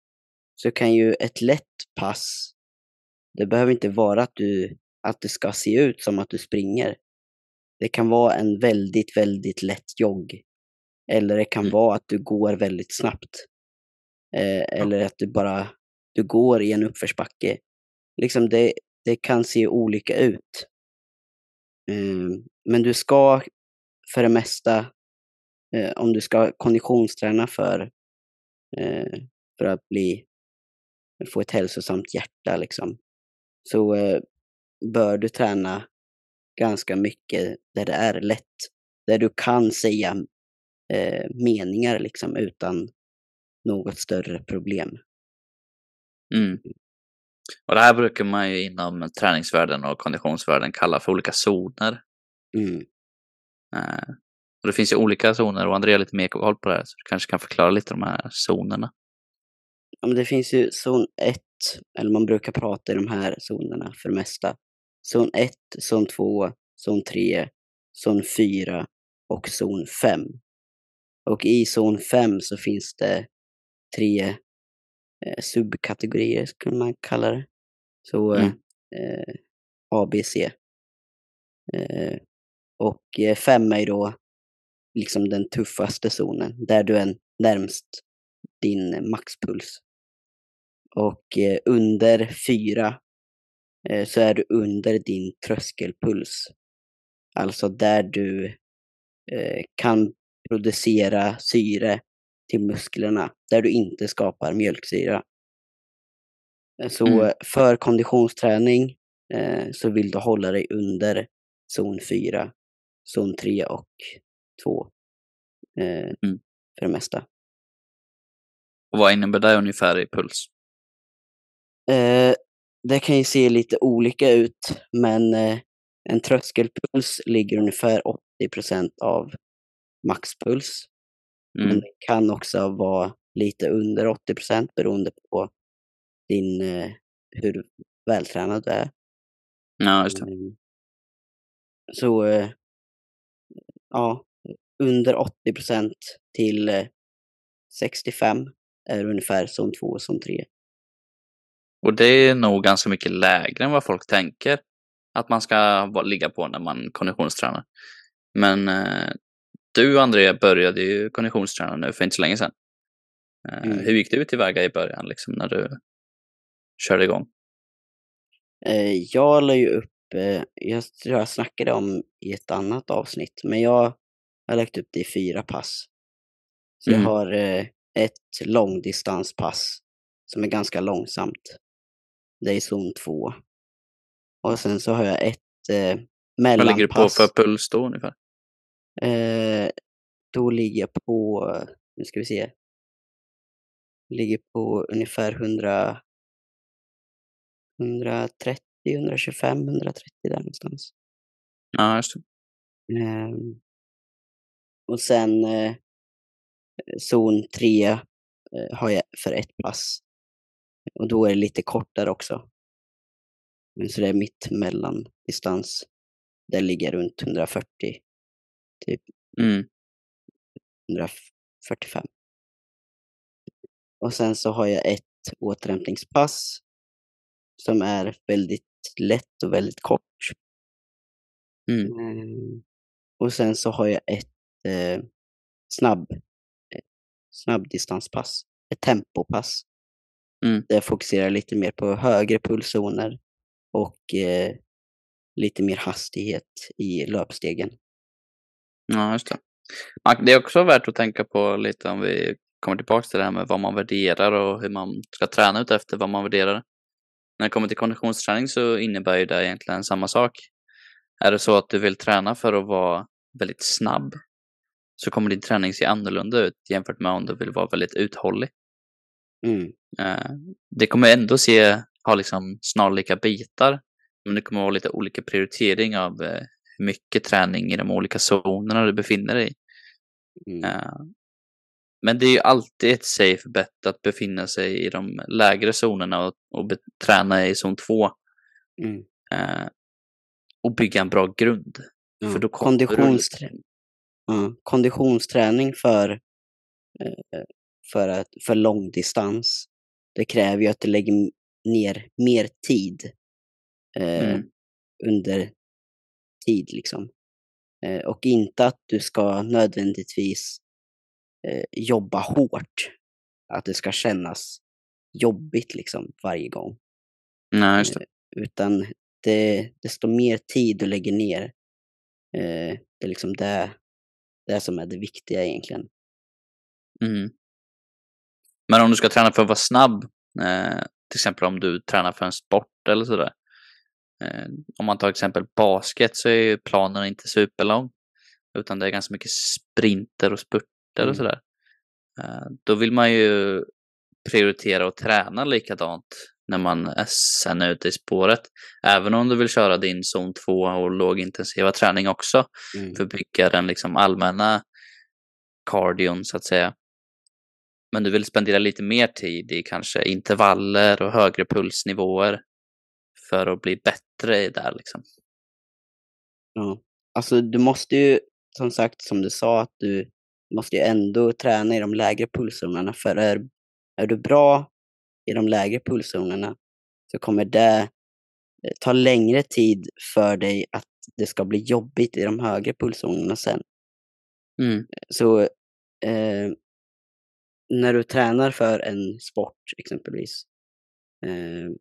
så kan ju ett lätt pass, det behöver inte vara att, du, att det ska se ut som att du springer. Det kan vara en väldigt, väldigt lätt jogg. Eller det kan Mm. vara att du går väldigt snabbt. Eh, eller att du bara du går i en uppförsbacke. Liksom det, det kan se olika ut. Eh, men du ska för det mesta, eh, om du ska konditionsträna för, eh, för att bli, få ett hälsosamt hjärta, liksom, så eh, bör du träna ganska mycket där det är lätt. Där du kan säga eh, meningar liksom, utan något större problem. Mm. Och det här brukar man ju inom träningsvärlden och konditionsvärlden kalla för olika zoner. Mm. Eh, och det finns ju olika zoner och André har lite mer koll på det här så du kanske kan förklara lite de här zonerna. Ja, men det finns ju zon 1, eller man brukar prata i de här zonerna för det mesta. Zon 1, zon 2, zon 3, zon 4 och zon 5. Och i zon 5 så finns det tre eh, subkategorier, skulle man kalla det. Så Mm. eh, A, B, C. Eh, och eh, 5 är då liksom den tuffaste zonen, där du är närmst din maxpuls. Och eh, under 4 eh, så är du under din tröskelpuls. Alltså där du kan producera syre till musklerna, där du inte skapar mjölksyra. Så Mm. för konditionsträning så vill du hålla dig under zon 4, zon 3 och 2. Eh, Mm. För det mesta. Och vad innebär det ungefär i puls? Eh, det kan ju se lite olika ut, men eh, en tröskelpuls ligger ungefär 80% av maxpuls. Men Mm. det kan också vara lite under 80% beroende på din, eh, hur vältränad du är. Ja, just det. Mm. Så eh, ja, under 80% till eh, 65 är ungefär zon 2 och zon 3. Och det är nog ganska mycket lägre än vad folk tänker att man ska ligga på när man konditionstränar. Men eh, du André började ju konditionsträna nu för inte så länge sedan. Eh, Mm. Hur gick du tillväga i början liksom när du körde igång? Eh, jag la ju upp, eh, jag tror jag snackade om i ett annat avsnitt, men jag har lagt upp det i fyra pass. Så Mm. jag har eh, ett långdistanspass som är ganska långsamt. Det är zon 2. Och sen så har jag ett eh, Vad ligger du på mellanpass. för puls då ungefär? Eh, då ligger jag på, nu ska vi se, ligger på ungefär 100, 130, 125, 130 där någonstans. Ja, just det. Ehm, och sen eh, zon 3 eh, har jag för ett pass. Och då är det lite kortare också. Men Så det är mitt mellandistans. Det ligger runt 140, typ Mm. 145. Och sen så har jag ett återhämtningspass som är väldigt lätt och väldigt kort. Mm. Ehm, och sen så har jag ett eh, snabb, eh, snabbdistanspass, ett tempopass. Mm. Där jag fokuserar lite mer på högre pulszoner och eh, lite mer hastighet i löpstegen. Ja, just det. Det är också värt att tänka på lite om vi kommer tillbaka till det här med vad man värderar och hur man ska träna ut efter vad man värderar. När det kommer till konditionsträning så innebär ju det egentligen samma sak. Är det så att du vill träna för att vara väldigt snabb så kommer din träning se annorlunda ut jämfört med om du vill vara väldigt uthållig. Mm. Eh, Det kommer ändå se, ha liksom snarlika bitar, men det kommer vara lite olika prioritering av eh, hur mycket träning i de olika zonerna du befinner dig i. Mm. Men det är ju alltid ett safe bet att befinna sig i de lägre zonerna och, och träna i zon 2 Mm. eh, och bygga en bra grund. Ja. För då kommer Konditionsträ- Ja, konditionsträning för, eh, för, att, för långdistans, det kräver ju att du lägger ner mer tid eh, Mm. under tid. Liksom. Eh, och inte att du ska nödvändigtvis eh, jobba hårt. Att det ska kännas jobbigt liksom, varje gång. Nej, just det. Utan det, desto mer tid du lägger ner, eh, det är liksom det, det som är det viktiga egentligen. Mm. Men om du ska träna för att vara snabb, eh, till exempel om du tränar för en sport eller sådär. Eh, om man tar exempel basket så är ju planen inte superlång. Utan det är ganska mycket sprinter och spurter Mm. och sådär. Eh, då vill man ju prioritera och träna likadant när man är sen ute i spåret. Även om du vill köra din zon 2 och lågintensiva träning också Mm. för att bygga den liksom allmänna cardion så att säga. Men du vill spendera lite mer tid i kanske intervaller och högre pulsnivåer för att bli bättre i där liksom. Ja. Alltså du måste ju, som sagt, som du sa, att du måste ju ändå träna i de lägre pulszonerna. För är, är du bra i de lägre pulszonerna så kommer det eh, ta längre tid för dig att det ska bli jobbigt i de högre pulszonerna sen. Mm. Så eh, när du tränar för en sport exempelvis eh,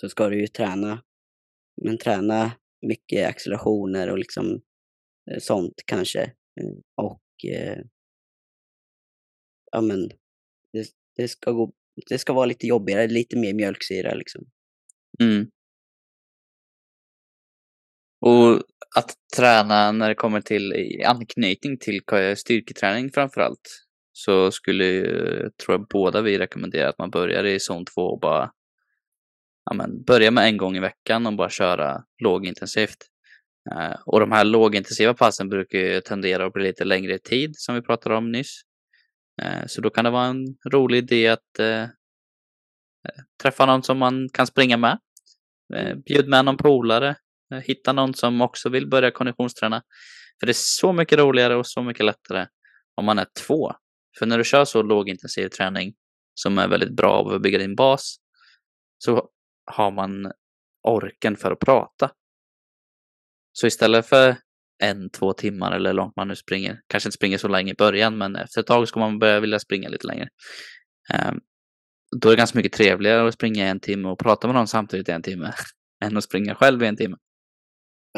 så ska du ju träna, men träna mycket accelerationer och liksom eh, sånt kanske. Eh, och eh, ja men det, det, ska gå, det ska vara lite jobbigare, lite mer mjölksyra liksom. Mm. Och att träna när det kommer till i anknytning till styrketräning framförallt. så skulle tror jag båda vi rekommendera att man börjar i zon 2 och bara ja, men, börja med en gång i veckan och bara köra lågintensivt. Eh, och de här lågintensiva passen brukar ju tendera att bli lite längre i tid som vi pratade om nyss. Eh, så då kan det vara en rolig idé att eh, eh träffa någon som man kan springa med. Bjud med någon polare. Hitta någon som också vill börja konditionsträna. För det är så mycket roligare och så mycket lättare om man är två. För när du kör så lågintensiv träning som är väldigt bra av att bygga din bas så har man orken för att prata. Så istället för en, två timmar eller långt man nu springer, kanske inte springer så länge i början, men efter ett tag ska man börja vilja springa lite längre. Ehm, då är det ganska mycket trevligare att springa en timme och prata med någon samtidigt i en timme än att springa själv i en timme.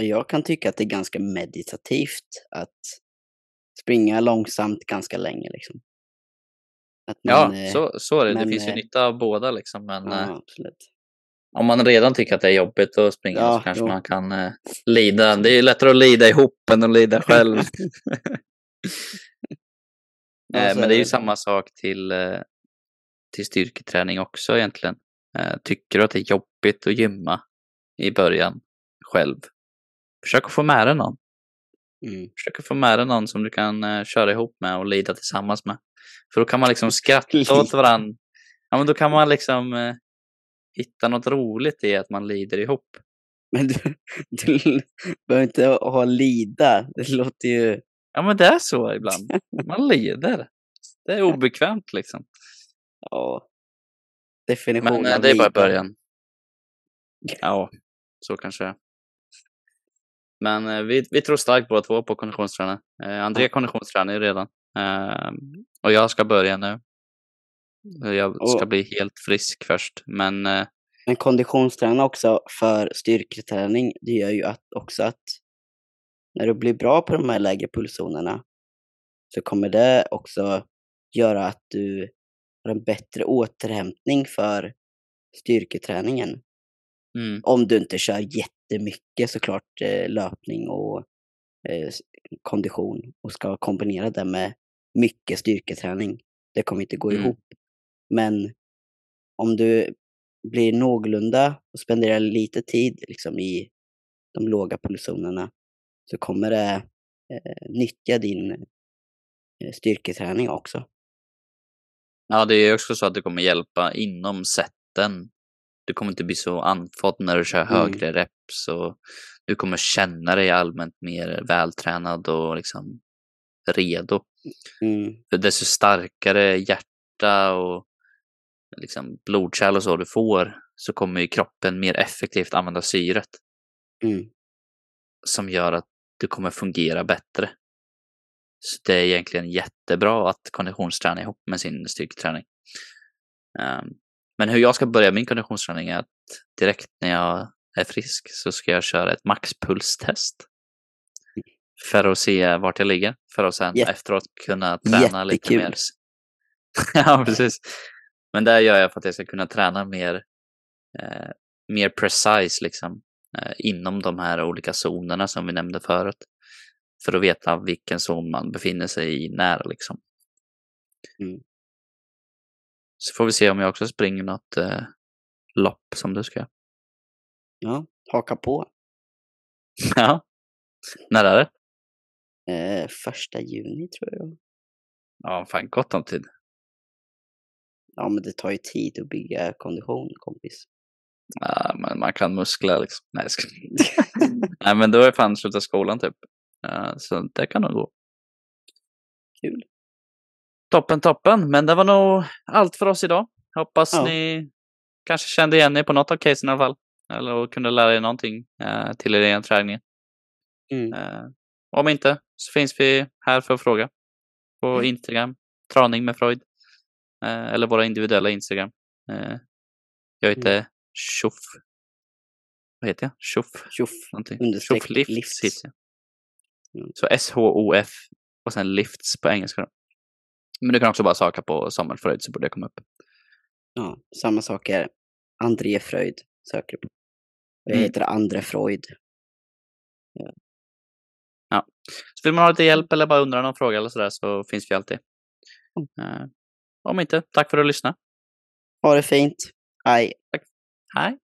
Jag kan tycka att det är ganska meditativt att springa långsamt ganska länge liksom. Att Ja, man, eh, så, så är det. men, det finns ju eh, nytta av båda liksom, men ja, eh, absolut. Om man redan tycker att det är jobbigt att springa Ja, så kanske jo. man kan eh, lida. Det är ju lättare att lida ihop än att lida själv. Eh, Men det är ju samma sak till, eh, till styrketräning också egentligen. Eh, Tycker du att det är jobbigt att gymma i början själv, försök att få med dig någon. Mm. Försök att få med dig någon som du kan eh, köra ihop med och lida tillsammans med. För då kan man liksom skratta åt varandra. Ja, men då kan man liksom eh, hitta något roligt i att man lider ihop. Men du, du behöver inte ha lida. Det låter ju... Ja, men det är så ibland. Man lider. Det är obekvämt liksom. Ja. Definition Men eh, av det är bara början. Ja, så kanske det är. Men eh, vi, vi tror starkt båda två på konditionstränare. Eh, André konditionstränar ju redan. Eh, och jag ska börja nu. Jag ska Och- bli helt frisk först. Men eh, Men konditionsträna också för styrketräning, det gör ju att, också att när du blir bra på de här lägre pulszonerna så kommer det också göra att du har en bättre återhämtning för styrketräningen. mm, Om du inte kör jättemycket såklart eh, löpning och eh, kondition och ska kombinera det med mycket styrketräning. Det kommer inte gå Mm. ihop. Men om du blir någorlunda och spenderar lite tid liksom i de låga pulszonerna så kommer det eh, nyttja din eh, styrketräning också. ja, det är också så att det kommer hjälpa inom sätten. Du kommer inte bli så andfådd när du kör Mm. högre reps och du kommer känna dig allmänt mer vältränad och liksom redo. Mm. För desto starkare hjärta och liksom blodkärl och så du får så kommer ju kroppen mer effektivt använda syret Mm. som gör att du kommer fungera bättre. Så det är egentligen jättebra att konditionsträna ihop med sin styrketräning. Ehm, men hur jag ska börja min konditionsträning är att direkt när jag är frisk så ska jag köra ett maxpulstest. För att se vart jag ligger. För att sen Jätte- efteråt kunna träna lite jättekul. mer. ja, precis. Men det gör jag för att jag ska kunna träna mer, eh, mer precise liksom. Eh, inom de här olika zonerna som vi nämnde förut. För att veta vilken zon man befinner sig i när liksom. Mm. Så får vi se om jag också springer något eh, lopp som du ska. Ja, haka på. ja. När är det? Eh, första juni tror jag. Ja, fan gott om tid. Ja, men det tar ju tid att bygga kondition, kompis. Ja, men man kan muskla liksom. Nej, jag ska... Nej, men då är fan sluta skolan typ. Så det kan nog gå. Kul. Toppen, toppen. Men det var nog allt för oss idag. Hoppas Ja. ni kanske kände igen er på något av casen i alla fall. Eller kunde lära er någonting eh, till er egen träning. Mm. Eh, om inte så finns vi här för att fråga. På Mm. Instagram, Traning med Freud. Eh, eller våra individuella Instagram. Eh, jag Mm. heter Tjoff. Vad heter jag? Tjoff. Tjoff. Tjoff Lifts. lifts. heter jag. Mm. Så S-H-O-F och sen Lifts på engelska. Då. Men du kan också bara söka på Samuel Freud så borde det komma upp. Ja, samma sak är André Freud söker på. Jag Mm. heter Andre Freud. Så vill man ha lite hjälp eller bara undra någon fråga eller sådär så finns vi alltid. Mm. Om inte, tack för att du lyssnade. Ha det fint. Hej. Hej!